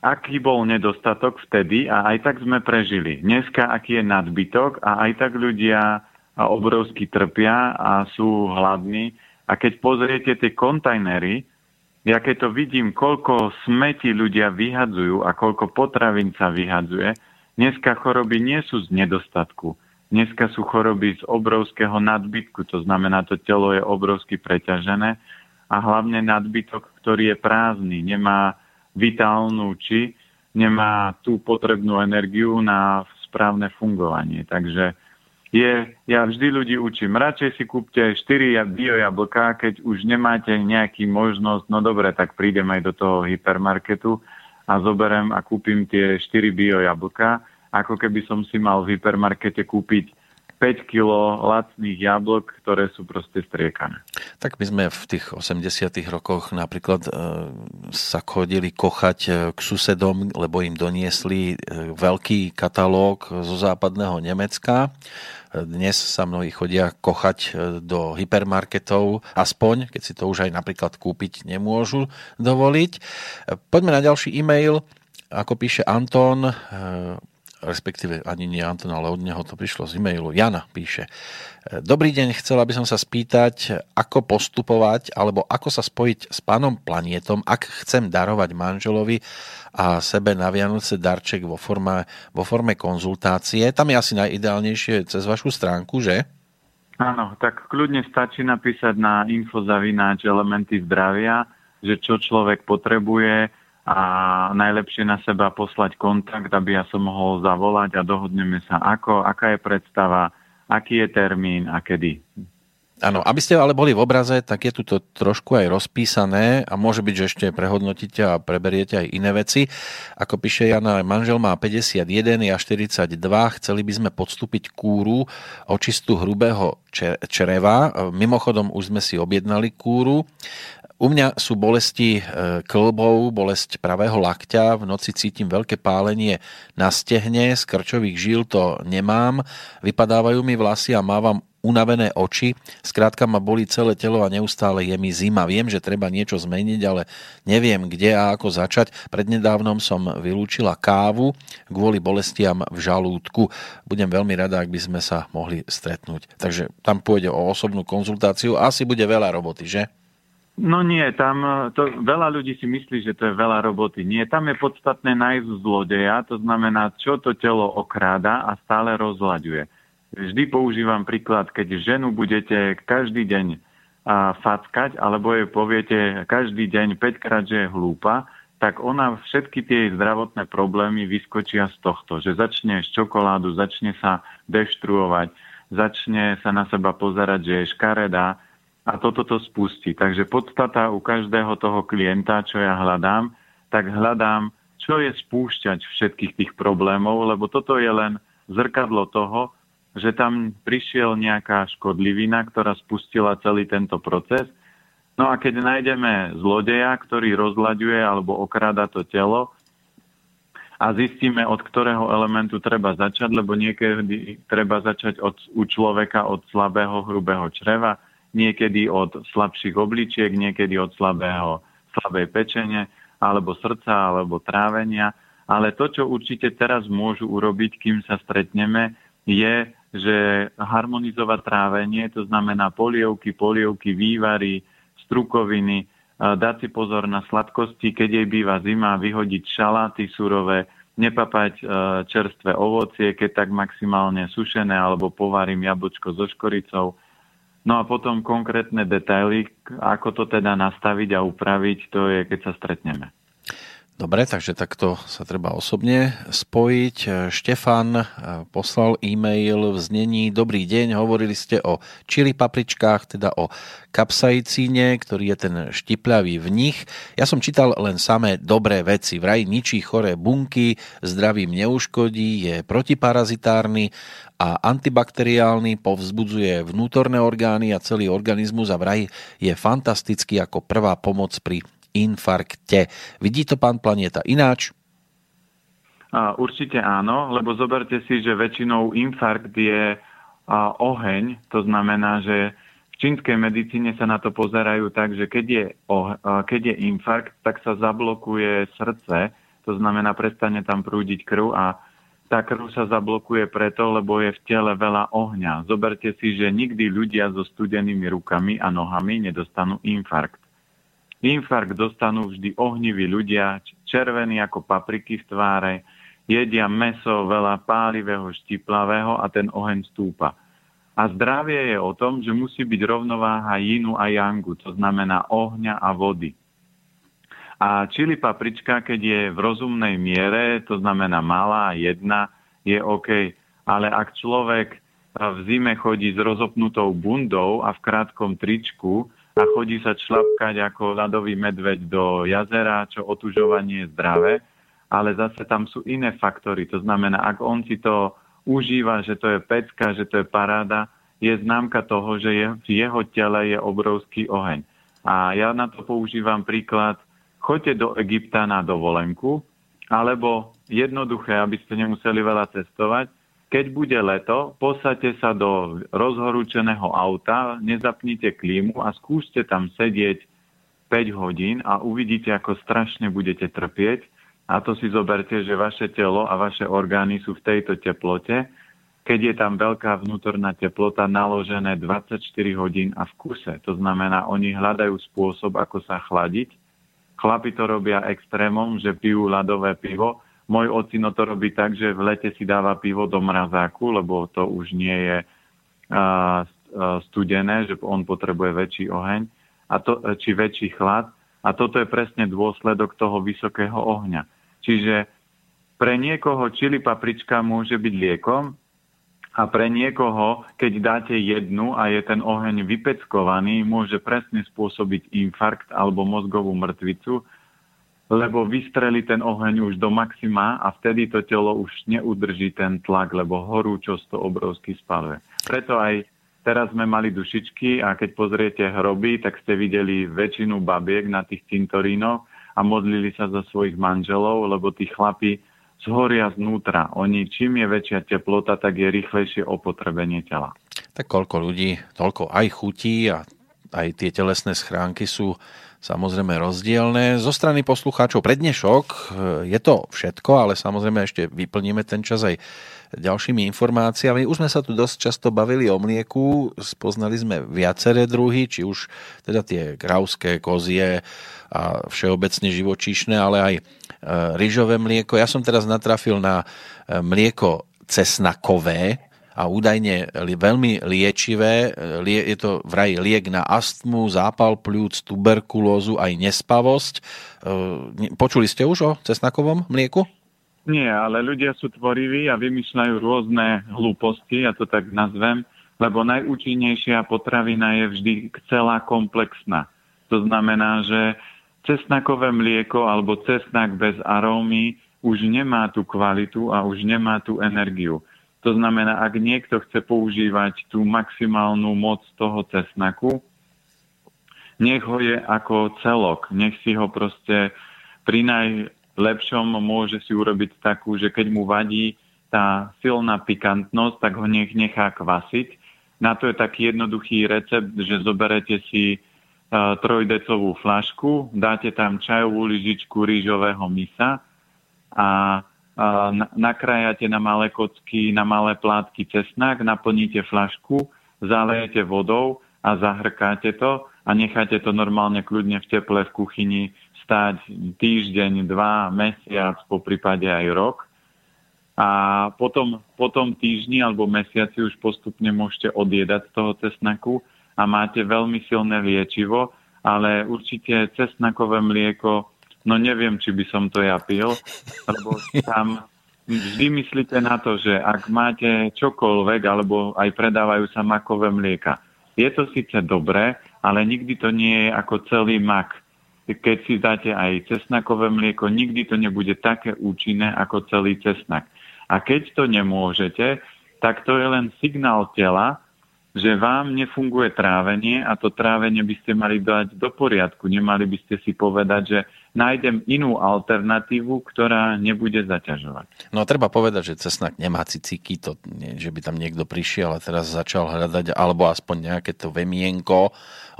aký bol nedostatok vtedy a aj tak sme prežili. Dneska aký je nadbytok a aj tak ľudia obrovsky trpia a sú hladní. A keď pozriete tie kontajnery, ja keď to vidím, koľko smeti ľudia vyhadzujú a koľko potravín sa vyhadzuje, dneska choroby nie sú z nedostatku. Dneska sú choroby z obrovského nadbytku, to znamená, to telo je obrovsky preťažené a hlavne nadbytok, ktorý je prázdny, nemá vitálnu či nemá tú potrebnú energiu na správne fungovanie. Takže je, ja vždy ľudí učím, radšej si kúpte 4 bio jablka, keď už nemáte nejaký možnosť, no dobre, tak prídem aj do toho hypermarketu a zoberem a kúpim tie 4 bio jablka, ako keby som si mal v hypermarkete kúpiť 5 kg lacných jablok, ktoré sú proste striekané. Tak my sme v tých 80 rokoch napríklad e, sa chodili kochať e, k susedom, lebo im doniesli e, veľký katalóg zo západného Nemecka. Dnes sa mnohí chodia kochať e, do hypermarketov, aspoň, keď si to už aj napríklad kúpiť nemôžu dovoliť. E, poďme na ďalší e-mail. Ako píše Anton, e, respektíve ani nie Anton, ale od neho to prišlo z e-mailu. Jana píše. Dobrý deň, chcela by som sa spýtať, ako postupovať alebo ako sa spojiť s pánom Planietom, ak chcem darovať manželovi a sebe na Vianoce darček vo forme, vo forme konzultácie. Tam je asi najideálnejšie cez vašu stránku, že? Áno, tak kľudne stačí napísať na infozavináč elementy zdravia, že čo človek potrebuje, a najlepšie na seba poslať kontakt, aby ja som mohol zavolať a dohodneme sa, ako, aká je predstava, aký je termín a kedy. Áno, aby ste ale boli v obraze, tak je tu to trošku aj rozpísané a môže byť, že ešte prehodnotíte a preberiete aj iné veci. Ako píše Jana, manžel má 51, ja 42, chceli by sme podstúpiť kúru očistu hrubého čreva. Mimochodom už sme si objednali kúru U mňa sú bolesti e, klbov, bolesť pravého lakťa, v noci cítim veľké pálenie na stehne, z krčových žil to nemám, vypadávajú mi vlasy a mávam unavené oči. Skrátka ma boli celé telo a neustále je mi zima. Viem, že treba niečo zmeniť, ale neviem kde a ako začať. Prednedávnom som vylúčila kávu kvôli bolestiam v žalúdku. Budem veľmi rada, ak by sme sa mohli stretnúť. Takže tam pôjde o osobnú konzultáciu. Asi bude veľa roboty, že? No nie, tam to, veľa ľudí si myslí, že to je veľa roboty. Nie, tam je podstatné nájsť zlodeja, to znamená, čo to telo okráda a stále rozlaďuje. Vždy používam príklad, keď ženu budete každý deň a fackať, alebo jej poviete každý deň 5 krát, že je hlúpa, tak ona všetky tie zdravotné problémy vyskočia z tohto, že začne z čokoládu, začne sa deštruovať, začne sa na seba pozerať, že je škaredá a toto to spustí. Takže podstata u každého toho klienta, čo ja hľadám, tak hľadám, čo je spúšťať všetkých tých problémov, lebo toto je len zrkadlo toho, že tam prišiel nejaká škodlivina, ktorá spustila celý tento proces. No a keď nájdeme zlodeja, ktorý rozlaďuje alebo okráda to telo a zistíme, od ktorého elementu treba začať, lebo niekedy treba začať od, u človeka od slabého hrubého čreva, niekedy od slabších obličiek, niekedy od slabého, slabej pečene, alebo srdca, alebo trávenia. Ale to, čo určite teraz môžu urobiť, kým sa stretneme, je že harmonizovať trávenie, to znamená polievky, polievky, vývary, strukoviny, dať si pozor na sladkosti, keď jej býva zima, vyhodiť šaláty surové, nepapať e, čerstvé ovocie, keď tak maximálne sušené, alebo povarím jablčko so škoricou. No a potom konkrétne detaily, ako to teda nastaviť a upraviť, to je, keď sa stretneme. Dobre, takže takto sa treba osobne spojiť. Štefan eh, poslal e-mail v znení Dobrý deň, hovorili ste o čili papričkách, teda o kapsaicíne, ktorý je ten štipľavý v nich. Ja som čítal len samé dobré veci. Vraj ničí choré bunky, zdravím neuškodí, je protiparazitárny a antibakteriálny, povzbudzuje vnútorné orgány a celý organizmus a vraj je fantastický ako prvá pomoc pri infarkte. Vidí to pán Planeta ináč? Určite áno, lebo zoberte si, že väčšinou infarkt je oheň, to znamená, že v čínskej medicíne sa na to pozerajú tak, že keď je, keď je infarkt, tak sa zablokuje srdce, to znamená, prestane tam prúdiť krv a tá krv sa zablokuje preto, lebo je v tele veľa ohňa. Zoberte si, že nikdy ľudia so studenými rukami a nohami nedostanú infarkt. Infarkt dostanú vždy ohniví ľudia, červení ako papriky v tváre, jedia meso veľa pálivého, štiplavého a ten oheň stúpa. A zdravie je o tom, že musí byť rovnováha jinu a yangu, to znamená ohňa a vody. A čili paprička, keď je v rozumnej miere, to znamená malá, jedna, je OK. Ale ak človek v zime chodí s rozopnutou bundou a v krátkom tričku, a chodí sa člapkať ako ľadový medveď do jazera, čo otužovanie je zdravé, ale zase tam sú iné faktory. To znamená, ak on si to užíva, že to je pecka, že to je paráda, je známka toho, že je, v jeho tele je obrovský oheň. A ja na to používam príklad, choďte do Egypta na dovolenku, alebo jednoduché, aby ste nemuseli veľa cestovať, keď bude leto, posaďte sa do rozhorúčeného auta, nezapnite klímu a skúste tam sedieť 5 hodín a uvidíte, ako strašne budete trpieť. A to si zoberte, že vaše telo a vaše orgány sú v tejto teplote, keď je tam veľká vnútorná teplota naložené 24 hodín a v kuse. To znamená, oni hľadajú spôsob, ako sa chladiť. Chlapi to robia extrémom, že pijú ľadové pivo, môj ocino to robí tak, že v lete si dáva pivo do mrazáku, lebo to už nie je studené, že on potrebuje väčší oheň, a to, či väčší chlad. A toto je presne dôsledok toho vysokého ohňa. Čiže pre niekoho čili paprička môže byť liekom a pre niekoho, keď dáte jednu a je ten oheň vypeckovaný, môže presne spôsobiť infarkt alebo mozgovú mŕtvicu, lebo vystrelí ten oheň už do maxima a vtedy to telo už neudrží ten tlak, lebo horúčosť to obrovsky spaluje. Preto aj teraz sme mali dušičky a keď pozriete hroby, tak ste videli väčšinu babiek na tých cintorínoch a modlili sa za svojich manželov, lebo tí chlapi zhoria znútra. Oni, čím je väčšia teplota, tak je rýchlejšie opotrebenie tela. Tak koľko ľudí, toľko aj chutí a aj tie telesné schránky sú samozrejme rozdielne. Zo strany poslucháčov prednešok e, je to všetko, ale samozrejme ešte vyplníme ten čas aj ďalšími informáciami. Už sme sa tu dosť často bavili o mlieku, spoznali sme viaceré druhy, či už teda tie krauské, kozie a všeobecne živočíšne, ale aj e, ryžové mlieko. Ja som teraz natrafil na e, mlieko cesnakové, a údajne veľmi liečivé. Je to vraj liek na astmu, zápal pľúc, tuberkulózu, aj nespavosť. E, počuli ste už o cesnakovom mlieku? Nie, ale ľudia sú tvoriví a vymýšľajú rôzne hlúposti, ja to tak nazvem, lebo najúčinnejšia potravina je vždy celá komplexná. To znamená, že cesnakové mlieko alebo cesnak bez arómy už nemá tú kvalitu a už nemá tú energiu. To znamená, ak niekto chce používať tú maximálnu moc toho cesnaku, nech ho je ako celok, nech si ho proste pri najlepšom môže si urobiť takú, že keď mu vadí tá silná pikantnosť, tak ho nech nechá kvasiť. Na to je taký jednoduchý recept, že zoberete si uh, trojdecovú flašku, dáte tam čajovú lyžičku rýžového misa a nakrájate na malé kocky, na malé plátky cesnak, naplníte flašku, zalejete vodou a zahrkáte to a necháte to normálne kľudne v teple v kuchyni stáť týždeň, dva, mesiac, po prípade aj rok. A potom, potom týždni alebo mesiaci už postupne môžete odjedať z toho cesnaku a máte veľmi silné liečivo, ale určite cesnakové mlieko No neviem, či by som to ja pil, lebo tam vždy myslíte na to, že ak máte čokoľvek, alebo aj predávajú sa makové mlieka. Je to síce dobré, ale nikdy to nie je ako celý mak. Keď si dáte aj cesnakové mlieko, nikdy to nebude také účinné ako celý cesnak. A keď to nemôžete, tak to je len signál tela, že vám nefunguje trávenie a to trávenie by ste mali dať do poriadku. Nemali by ste si povedať, že nájdem inú alternatívu, ktorá nebude zaťažovať. No a treba povedať, že cesnak nemá ciciky, to nie, že by tam niekto prišiel a teraz začal hľadať, alebo aspoň nejaké to vemienko.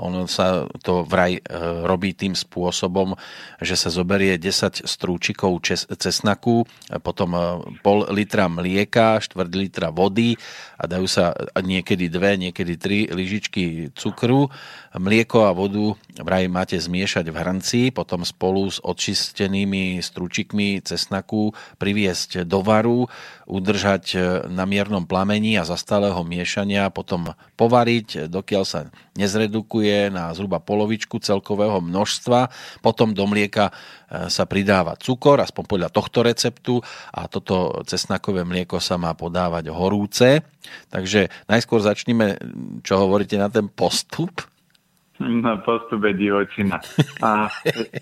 Ono sa to vraj e, robí tým spôsobom, že sa zoberie 10 strúčikov cesnaku, potom e, pol litra mlieka, štvrt litra vody a dajú sa niekedy dve, niekedy tri lyžičky cukru. Mlieko a vodu vraj máte zmiešať v hrnci, potom spolu s očistenými stručikmi cesnaku priviesť do varu, udržať e, na miernom plamení a za stáleho miešania potom povariť, dokiaľ sa nezredukuje na zhruba polovičku celkového množstva. Potom do mlieka e, sa pridáva cukor, aspoň podľa tohto receptu a toto cesnakové mlieko sa má podávať horúce. Takže najskôr začneme, čo hovoríte na ten postup na postupe divočina. A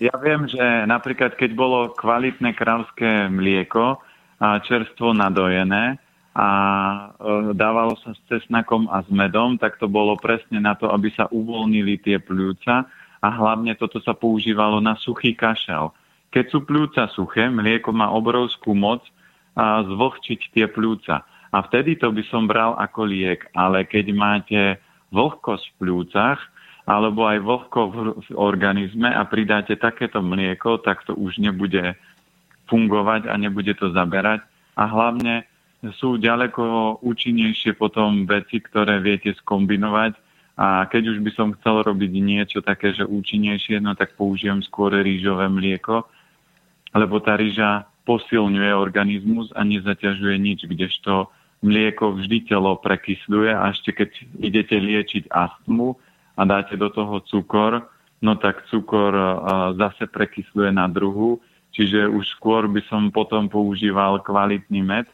ja viem, že napríklad keď bolo kvalitné krávské mlieko a čerstvo nadojené a e, dávalo sa s cesnakom a s medom, tak to bolo presne na to, aby sa uvoľnili tie pľúca a hlavne toto sa používalo na suchý kašel. Keď sú pľúca suché, mlieko má obrovskú moc a zvlhčiť tie pľúca. A vtedy to by som bral ako liek. Ale keď máte vlhkosť v pľúcach, alebo aj vlhko v organizme a pridáte takéto mlieko, tak to už nebude fungovať a nebude to zaberať. A hlavne sú ďaleko účinnejšie potom veci, ktoré viete skombinovať. A keď už by som chcel robiť niečo také, že účinnejšie, no tak použijem skôr rýžové mlieko, lebo tá rýža posilňuje organizmus a nezaťažuje nič, kdežto mlieko vždy telo prekysluje a ešte keď idete liečiť astmu, a dáte do toho cukor, no tak cukor zase prekysluje na druhu, čiže už skôr by som potom používal kvalitný med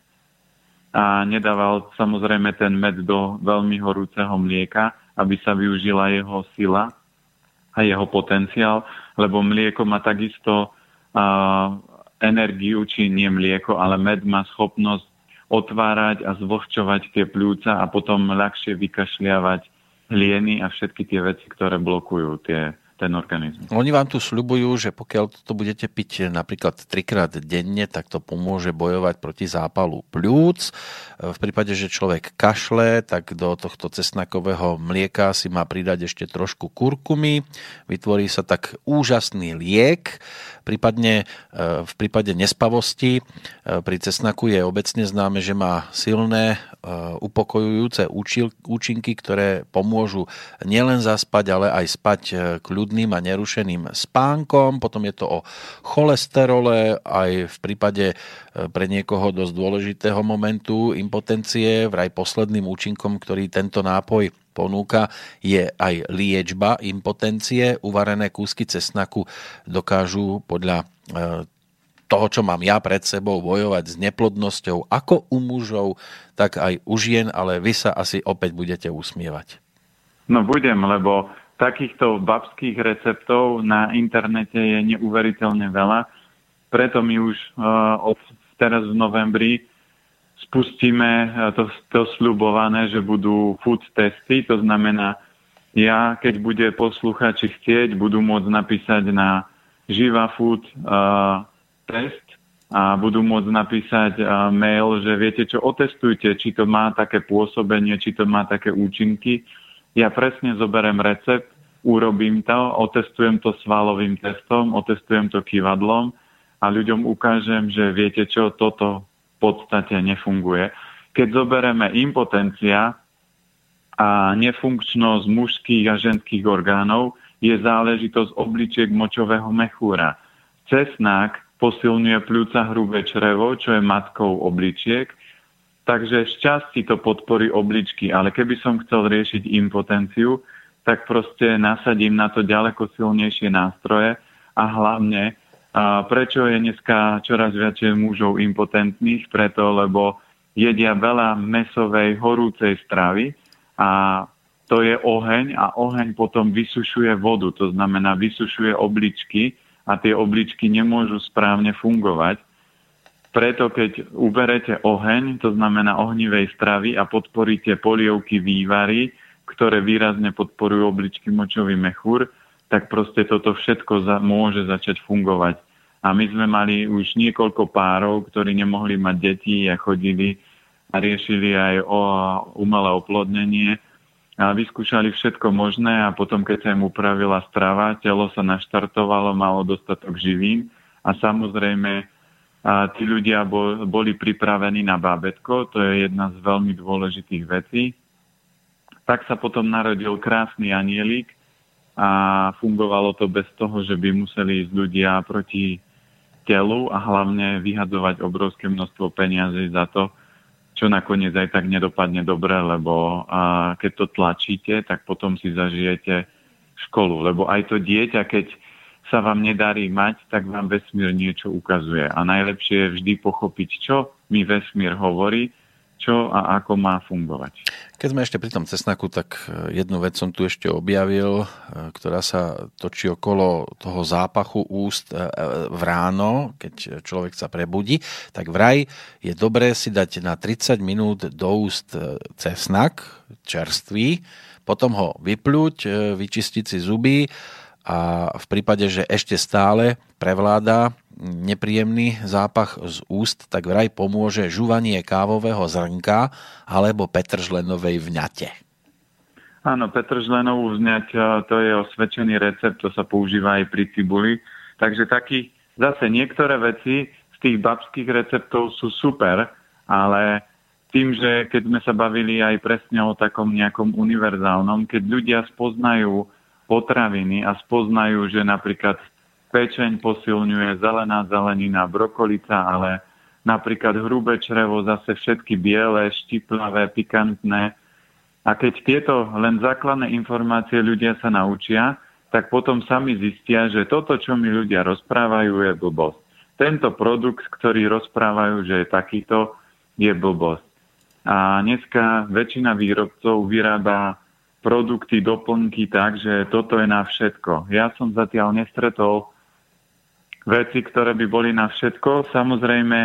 a nedával samozrejme ten med do veľmi horúceho mlieka, aby sa využila jeho sila a jeho potenciál, lebo mlieko má takisto uh, energiu, či nie mlieko, ale med má schopnosť otvárať a zvlhčovať tie pľúca a potom ľahšie vykašľiavať hlieny a všetky tie veci, ktoré blokujú tie ten organizmus. Oni vám tu sľubujú, že pokiaľ to budete piť napríklad trikrát denne, tak to pomôže bojovať proti zápalu pľúc. V prípade, že človek kašle, tak do tohto cesnakového mlieka si má pridať ešte trošku kurkumy. Vytvorí sa tak úžasný liek. Prípadne e, v prípade nespavosti pri cesnaku je obecne známe, že má silné upokojujúce účinky, ktoré pomôžu nielen zaspať, ale aj spať kľud kľudným a nerušeným spánkom. Potom je to o cholesterole, aj v prípade e, pre niekoho dosť dôležitého momentu impotencie. Vraj posledným účinkom, ktorý tento nápoj ponúka, je aj liečba impotencie. Uvarené kúsky cesnaku dokážu podľa e, toho, čo mám ja pred sebou, bojovať s neplodnosťou ako u mužov, tak aj u žien, ale vy sa asi opäť budete usmievať. No budem, lebo takýchto babských receptov na internete je neuveriteľne veľa. Preto my už uh, od teraz v novembri spustíme uh, to, to sľubované, že budú food testy. To znamená, ja, keď bude posluchači chcieť, budú môcť napísať na Živa Food uh, test a budú môcť napísať uh, mail, že viete čo, otestujte, či to má také pôsobenie, či to má také účinky ja presne zoberiem recept, urobím to, otestujem to svalovým testom, otestujem to kývadlom a ľuďom ukážem, že viete čo, toto v podstate nefunguje. Keď zoberieme impotencia a nefunkčnosť mužských a ženských orgánov, je záležitosť obličiek močového mechúra. Cesnák posilňuje pľúca hrubé črevo, čo je matkou obličiek, Takže šťastí to podporí obličky, ale keby som chcel riešiť impotenciu, tak proste nasadím na to ďaleko silnejšie nástroje a hlavne, a prečo je dneska čoraz viacej mužov impotentných? Preto, lebo jedia veľa mesovej, horúcej stravy a to je oheň a oheň potom vysušuje vodu, to znamená vysušuje obličky a tie obličky nemôžu správne fungovať preto keď uberete oheň, to znamená ohnivej stravy a podporíte polievky vývary, ktoré výrazne podporujú obličky močový mechúr, tak proste toto všetko za, môže začať fungovať. A my sme mali už niekoľko párov, ktorí nemohli mať deti a chodili a riešili aj o umelé oplodnenie a vyskúšali všetko možné a potom, keď sa im upravila strava, telo sa naštartovalo, malo dostatok živín a samozrejme a tí ľudia boli pripravení na bábetko, to je jedna z veľmi dôležitých vecí. Tak sa potom narodil krásny anielik a fungovalo to bez toho, že by museli ísť ľudia proti telu a hlavne vyhadzovať obrovské množstvo peniazy za to, čo nakoniec aj tak nedopadne dobre, lebo a keď to tlačíte, tak potom si zažijete školu. Lebo aj to dieťa, keď sa vám nedarí mať, tak vám vesmír niečo ukazuje. A najlepšie je vždy pochopiť, čo mi vesmír hovorí, čo a ako má fungovať. Keď sme ešte pri tom cesnaku, tak e, jednu vec som tu ešte objavil, e, ktorá sa točí okolo toho zápachu úst e, v ráno, keď človek sa prebudí, tak vraj je dobré si dať na 30 minút do úst cesnak čerstvý, potom ho vypľuť, vyčistiť si zuby, a v prípade, že ešte stále prevláda nepríjemný zápach z úst, tak vraj pomôže žúvanie kávového zrnka alebo petržlenovej vňate. Áno, petržlenovú vňať to je osvedčený recept, to sa používa aj pri cibuli. Takže taký, zase niektoré veci z tých babských receptov sú super, ale tým, že keď sme sa bavili aj presne o takom nejakom univerzálnom, keď ľudia spoznajú potraviny a spoznajú, že napríklad pečeň posilňuje zelená zelenina, brokolica, ale napríklad hrubé črevo zase všetky biele, štiplavé, pikantné. A keď tieto len základné informácie ľudia sa naučia, tak potom sami zistia, že toto, čo mi ľudia rozprávajú, je blbosť. Tento produkt, ktorý rozprávajú, že je takýto, je blbosť. A dneska väčšina výrobcov vyrába produkty, doplnky tak, že toto je na všetko. Ja som zatiaľ nestretol veci, ktoré by boli na všetko. Samozrejme,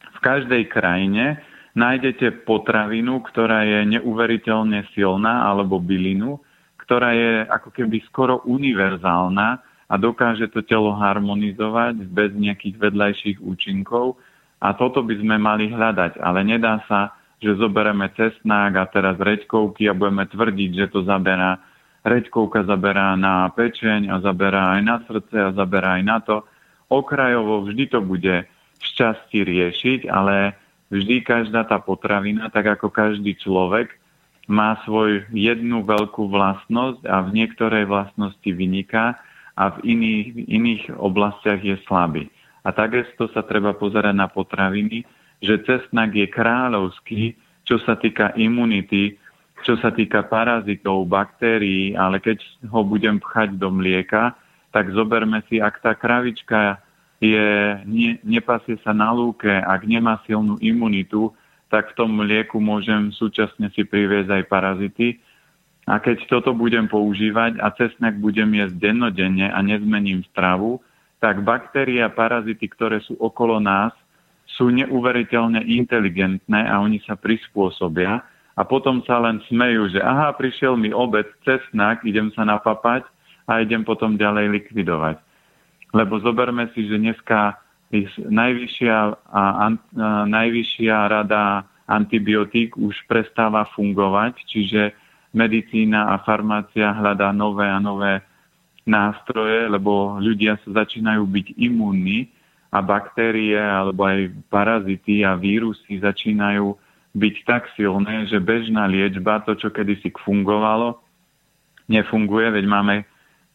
v každej krajine nájdete potravinu, ktorá je neuveriteľne silná, alebo bylinu, ktorá je ako keby skoro univerzálna a dokáže to telo harmonizovať bez nejakých vedľajších účinkov. A toto by sme mali hľadať, ale nedá sa, že zoberieme cestnák a teraz reďkovky a budeme tvrdiť, že to zaberá. Reďkovka zaberá na pečeň a zaberá aj na srdce a zaberá aj na to. Okrajovo vždy to bude šťastí riešiť, ale vždy každá tá potravina, tak ako každý človek, má svoj jednu veľkú vlastnosť a v niektorej vlastnosti vyniká a v iných, iných oblastiach je slabý. A takisto sa treba pozerať na potraviny, že cestnak je kráľovský, čo sa týka imunity, čo sa týka parazitov, baktérií, ale keď ho budem pchať do mlieka, tak zoberme si, ak tá kravička je, ne, nepasie sa na lúke, ak nemá silnú imunitu, tak v tom mlieku môžem súčasne si priviesť aj parazity. A keď toto budem používať a cesnak budem jesť dennodenne a nezmením stravu, tak baktérie a parazity, ktoré sú okolo nás, sú neuveriteľne inteligentné a oni sa prispôsobia a potom sa len smejú, že aha, prišiel mi obed, cesnak, idem sa napapať a idem potom ďalej likvidovať. Lebo zoberme si, že dneska najvyššia, a, a, najvyššia rada antibiotík už prestáva fungovať, čiže medicína a farmácia hľadá nové a nové nástroje, lebo ľudia sa začínajú byť imúnni a baktérie alebo aj parazity a vírusy začínajú byť tak silné, že bežná liečba, to čo kedysi fungovalo, nefunguje, veď máme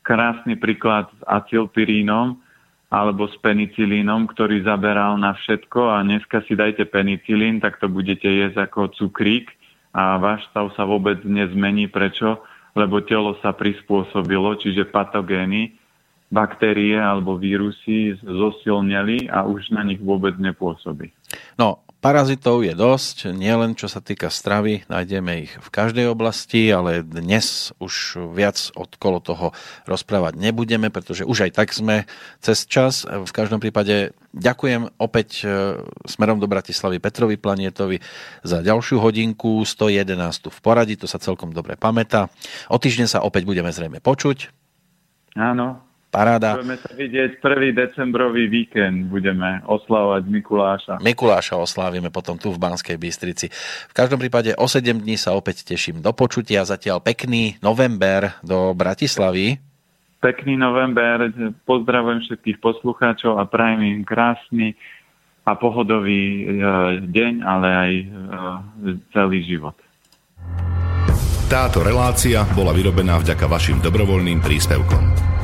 krásny príklad s acylpirínom alebo s penicilínom, ktorý zaberal na všetko a dneska si dajte penicilín, tak to budete jesť ako cukrík a váš stav sa vôbec nezmení. Prečo? Lebo telo sa prispôsobilo, čiže patogény, baktérie alebo vírusy zosilneli a už na nich vôbec nepôsobí. No, Parazitov je dosť, nielen čo sa týka stravy, nájdeme ich v každej oblasti, ale dnes už viac okolo toho rozprávať nebudeme, pretože už aj tak sme cez čas. V každom prípade ďakujem opäť e, smerom do Bratislavy Petrovi Planietovi za ďalšiu hodinku, 111 v poradí, to sa celkom dobre pamätá. O týždeň sa opäť budeme zrejme počuť. Áno, Paráda. Budeme sa vidieť 1. decembrový víkend, budeme oslavovať Mikuláša. Mikuláša oslávime potom tu v Banskej Bystrici. V každom prípade o 7 dní sa opäť teším do počutia. Zatiaľ pekný november do Bratislavy. Pekný november, pozdravujem všetkých poslucháčov a prajem im krásny a pohodový e, deň, ale aj e, celý život. Táto relácia bola vyrobená vďaka vašim dobrovoľným príspevkom.